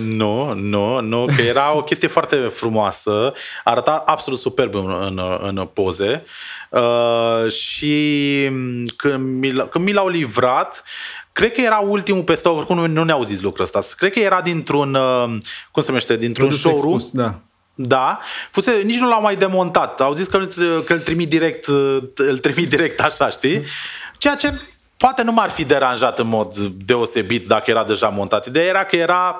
Speaker 1: Nu, nu, nu, că era o chestie foarte frumoasă, arăta absolut superb în, în, în poze uh, și când mi, când mi l-au livrat, cred că era ultimul pe stoc, oricum nu, nu ne-au zis lucrul ăsta, cred că era dintr-un, uh, cum se numește, dintr-un Produs showroom. Expus,
Speaker 2: da.
Speaker 1: Da, fuse, nici nu l-au mai demontat. Au zis că, că îl trimit direct, uh, îl trimit direct așa, știi? Ceea ce poate nu m-ar fi deranjat în mod deosebit dacă era deja montat. Ideea era că era,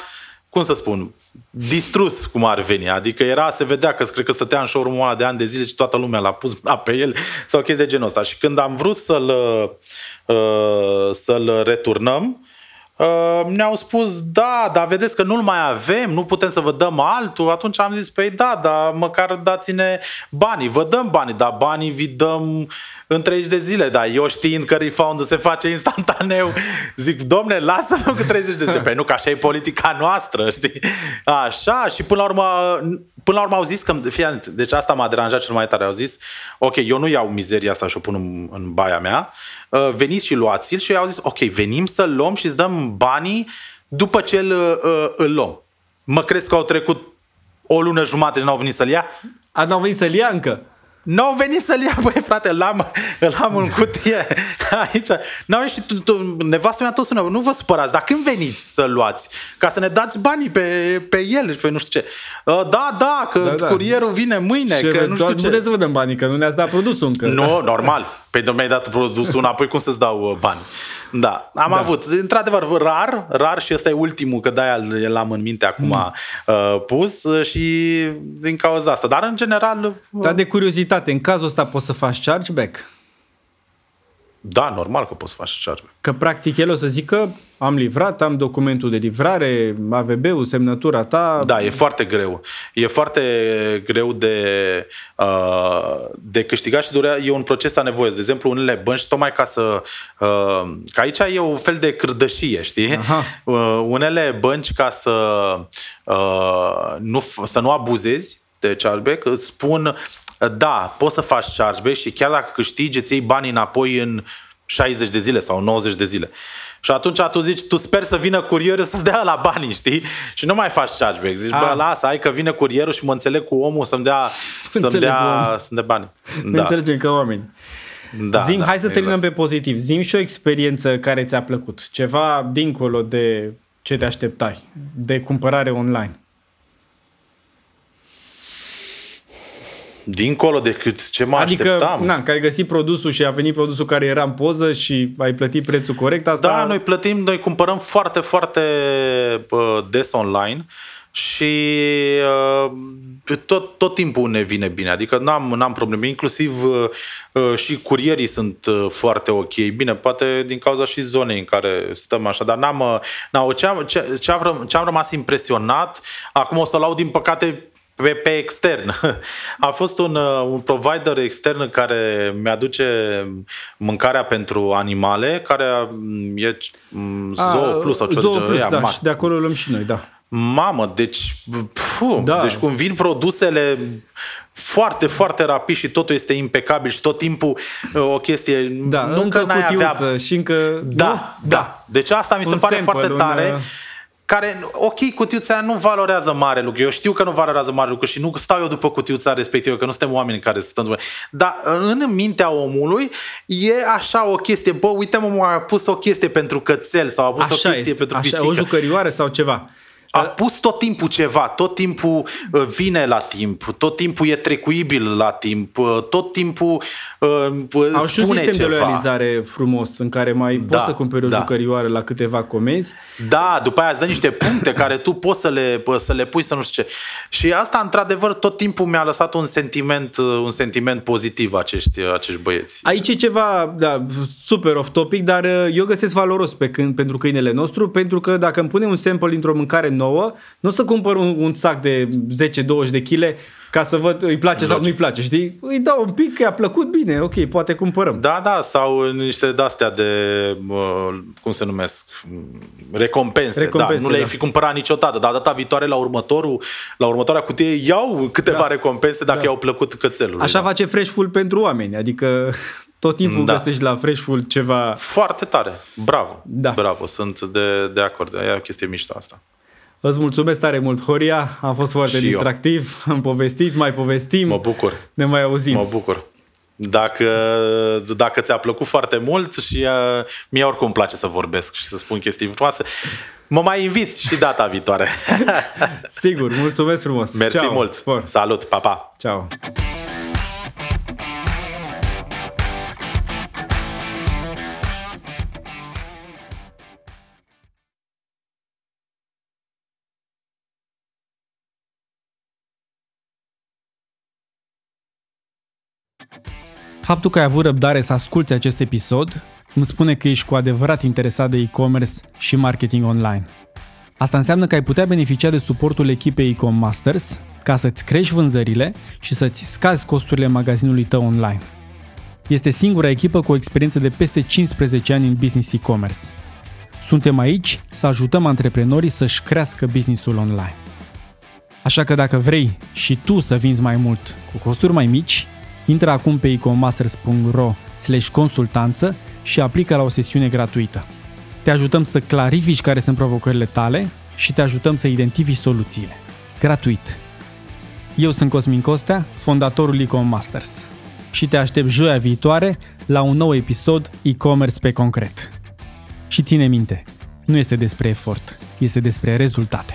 Speaker 1: cum să spun, distrus cum ar veni. Adică era, se vedea că cred că stătea în showroom ăla de ani de zile și toată lumea l-a pus pe el sau chestii de genul ăsta. Și când am vrut să-l, uh, să-l returnăm, Uh, ne-au spus, da, dar vedeți că nu-l mai avem, nu putem să vă dăm altul. Atunci am zis, păi da, dar măcar dați-ne banii. Vă dăm banii, dar banii vi dăm în 30 de zile. Dar eu știind că refund se face instantaneu, <laughs> zic, domne, lasă-mă cu 30 de zile. Păi nu, că așa e politica noastră, știi? Așa, și până la urmă, până la urmă au zis că, fie, deci asta m-a deranjat cel mai tare, au zis, ok, eu nu iau mizeria asta și o pun în, în baia mea, uh, veniți și luați-l și au zis, ok, venim să-l luăm și îți dăm banii după ce îl, uh, îl luăm. Mă crezi că au trecut o lună jumate și n-au venit să-l ia?
Speaker 2: A, n-au venit să-l ia încă?
Speaker 1: N-au venit să-l ia, <laughs> băi, frate, îl am, îl am în cutie <laughs> aici. N-au ieșit, tu, tu, nevastă mea tot sună, nu vă supărați, dar când veniți să-l luați? Ca să ne dați banii pe, pe el și pe nu știu ce. Uh, da, da, că da, da. curierul vine mâine, și că nu știu ce.
Speaker 2: puteți să vă dăm banii, că nu ne-ați dat produsul încă.
Speaker 1: Nu, normal. Păi nu mi-ai dat produsul înapoi, cum să-ți dau uh, bani? Da, am da. avut. Într-adevăr, rar, rar și ăsta e ultimul, că de-aia l-am în minte acum mm. uh, pus și din cauza asta. Dar în general...
Speaker 2: Uh, Dar de curiozitate, în cazul ăsta poți să faci chargeback?
Speaker 1: Da, normal că poți să faci chargeback.
Speaker 2: Că practic el o să zică am livrat, am documentul de livrare, AVB-ul, semnătura ta.
Speaker 1: Da, e foarte greu. E foarte greu de, uh, de câștigat și durea, e un proces a nevoie. De exemplu, unele bănci, tocmai ca să... Uh, că aici e un fel de cârdășie, știi? Uh, unele bănci, ca să, uh, nu, să nu abuzezi de chargeback, îți spun da, poți să faci chargeback și chiar dacă câștigi, îți iei banii înapoi în 60 de zile sau 90 de zile. Și atunci tu zici, tu sper să vină curierul să-ți dea la banii, știi? Și nu mai faci chargeback. Zici, A. bă, ah. lasă, hai că vine curierul și mă înțeleg cu omul să-mi dea, <laughs> să-mi dea, să dea bani.
Speaker 2: Ne da. înțelegem ca oameni. Da, Zim, da, hai să exact. terminăm pe pozitiv. Zim și o experiență care ți-a plăcut. Ceva dincolo de ce te așteptai, de cumpărare online.
Speaker 1: Dincolo decât ce mă adică, așteptam.
Speaker 2: Na, că ai găsit produsul și a venit produsul care era în poză și ai plătit prețul corect. Asta...
Speaker 1: Da, noi plătim, noi cumpărăm foarte, foarte uh, des online și uh, tot, tot timpul ne vine bine, adică n-am, n-am probleme, inclusiv uh, uh, și curierii sunt uh, foarte ok. Bine, poate din cauza și zonei în care stăm așa, dar n-am, uh, n-am ce, am, ce, ce, am, ce am rămas impresionat, acum o să lau din păcate pe, pe extern. <laughs> A fost un, uh, un provider extern care mi-aduce mâncarea pentru animale, care e mm, Zoo Plus sau
Speaker 2: ce Zoo Plus, da, și de acolo luăm și noi, da.
Speaker 1: Mamă, deci, puh, da. deci cum vin produsele foarte, foarte rapid și totul este impecabil și tot timpul uh, o chestie,
Speaker 2: da, nu încă că n-ai avea... și încă...
Speaker 1: Da, da, da. Deci asta mi se pare sample, foarte tare. Un, care, ok, cutiuța nu valorează mare lucru. Eu știu că nu valorează mare lucru și nu stau eu după cutiuța respectivă, că nu suntem oameni care stăm după. Dar în mintea omului e așa o chestie. Bă, uite mă, a pus o chestie pentru cățel sau a pus așa o chestie este, pentru așa,
Speaker 2: pisică. o jucărioare sau ceva.
Speaker 1: A pus tot timpul ceva, tot timpul uh, vine la timp, tot timpul e trecuibil la timp, uh, tot timpul uh, Au și un sistem ceva.
Speaker 2: de loializare frumos în care mai da, poți să cumperi o da. jucărioară la câteva comenzi.
Speaker 1: Da, după aia îți dă niște puncte care tu poți să le, să le pui să nu știu ce. Și asta, într-adevăr, tot timpul mi-a lăsat un sentiment, un sentiment pozitiv acești, acești băieți.
Speaker 2: Aici e ceva da, super off-topic, dar eu găsesc valoros pe când, pentru câinele nostru, pentru că dacă îmi pune un sample dintr-o mâncare nouă, nu o să cumpăr un, un sac de 10-20 de kg ca să văd îi place Logic. sau nu-i place, știi? Îi dau un pic, că i-a plăcut bine, ok, poate cumpărăm.
Speaker 1: Da, da, sau niște de-astea de, cum se numesc, recompense. recompense da, nu le-ai da. fi cumpărat niciodată, dar data viitoare la următorul, la următoarea cutie iau câteva da. recompense dacă da. i-au plăcut cățelul.
Speaker 2: Așa da. face Freshful pentru oameni, adică <laughs> tot timpul da. găsești la Freshful ceva...
Speaker 1: Foarte tare, bravo, da. bravo, sunt de, de acord, e o chestie mișto asta.
Speaker 2: Îți mulțumesc tare mult, Horia. A fost foarte și distractiv. Eu. Am povestit, mai povestim.
Speaker 1: Mă bucur.
Speaker 2: Ne mai auzim.
Speaker 1: Mă bucur. Dacă, dacă ți-a plăcut foarte mult și uh, mie oricum îmi place să vorbesc și să spun chestii frumoase, mă mai inviți și data viitoare. <laughs>
Speaker 2: Sigur, mulțumesc frumos.
Speaker 1: Mersi Ciao. mult. For. Salut, pa, pa.
Speaker 2: Ciao. Faptul că ai avut răbdare să asculti acest episod îmi spune că ești cu adevărat interesat de e-commerce și marketing online. Asta înseamnă că ai putea beneficia de suportul echipei Ecom Masters ca să-ți crești vânzările și să-ți scazi costurile magazinului tău online. Este singura echipă cu o experiență de peste 15 ani în business e-commerce. Suntem aici să ajutăm antreprenorii să-și crească businessul online. Așa că dacă vrei și tu să vinzi mai mult cu costuri mai mici, Intră acum pe ecomasters.ro consultanță și aplică la o sesiune gratuită. Te ajutăm să clarifici care sunt provocările tale și te ajutăm să identifici soluțiile. Gratuit. Eu sunt Cosmin Costea, fondatorul Ecom Masters și te aștept joia viitoare la un nou episod e-commerce pe concret. Și ține minte, nu este despre efort, este despre rezultate.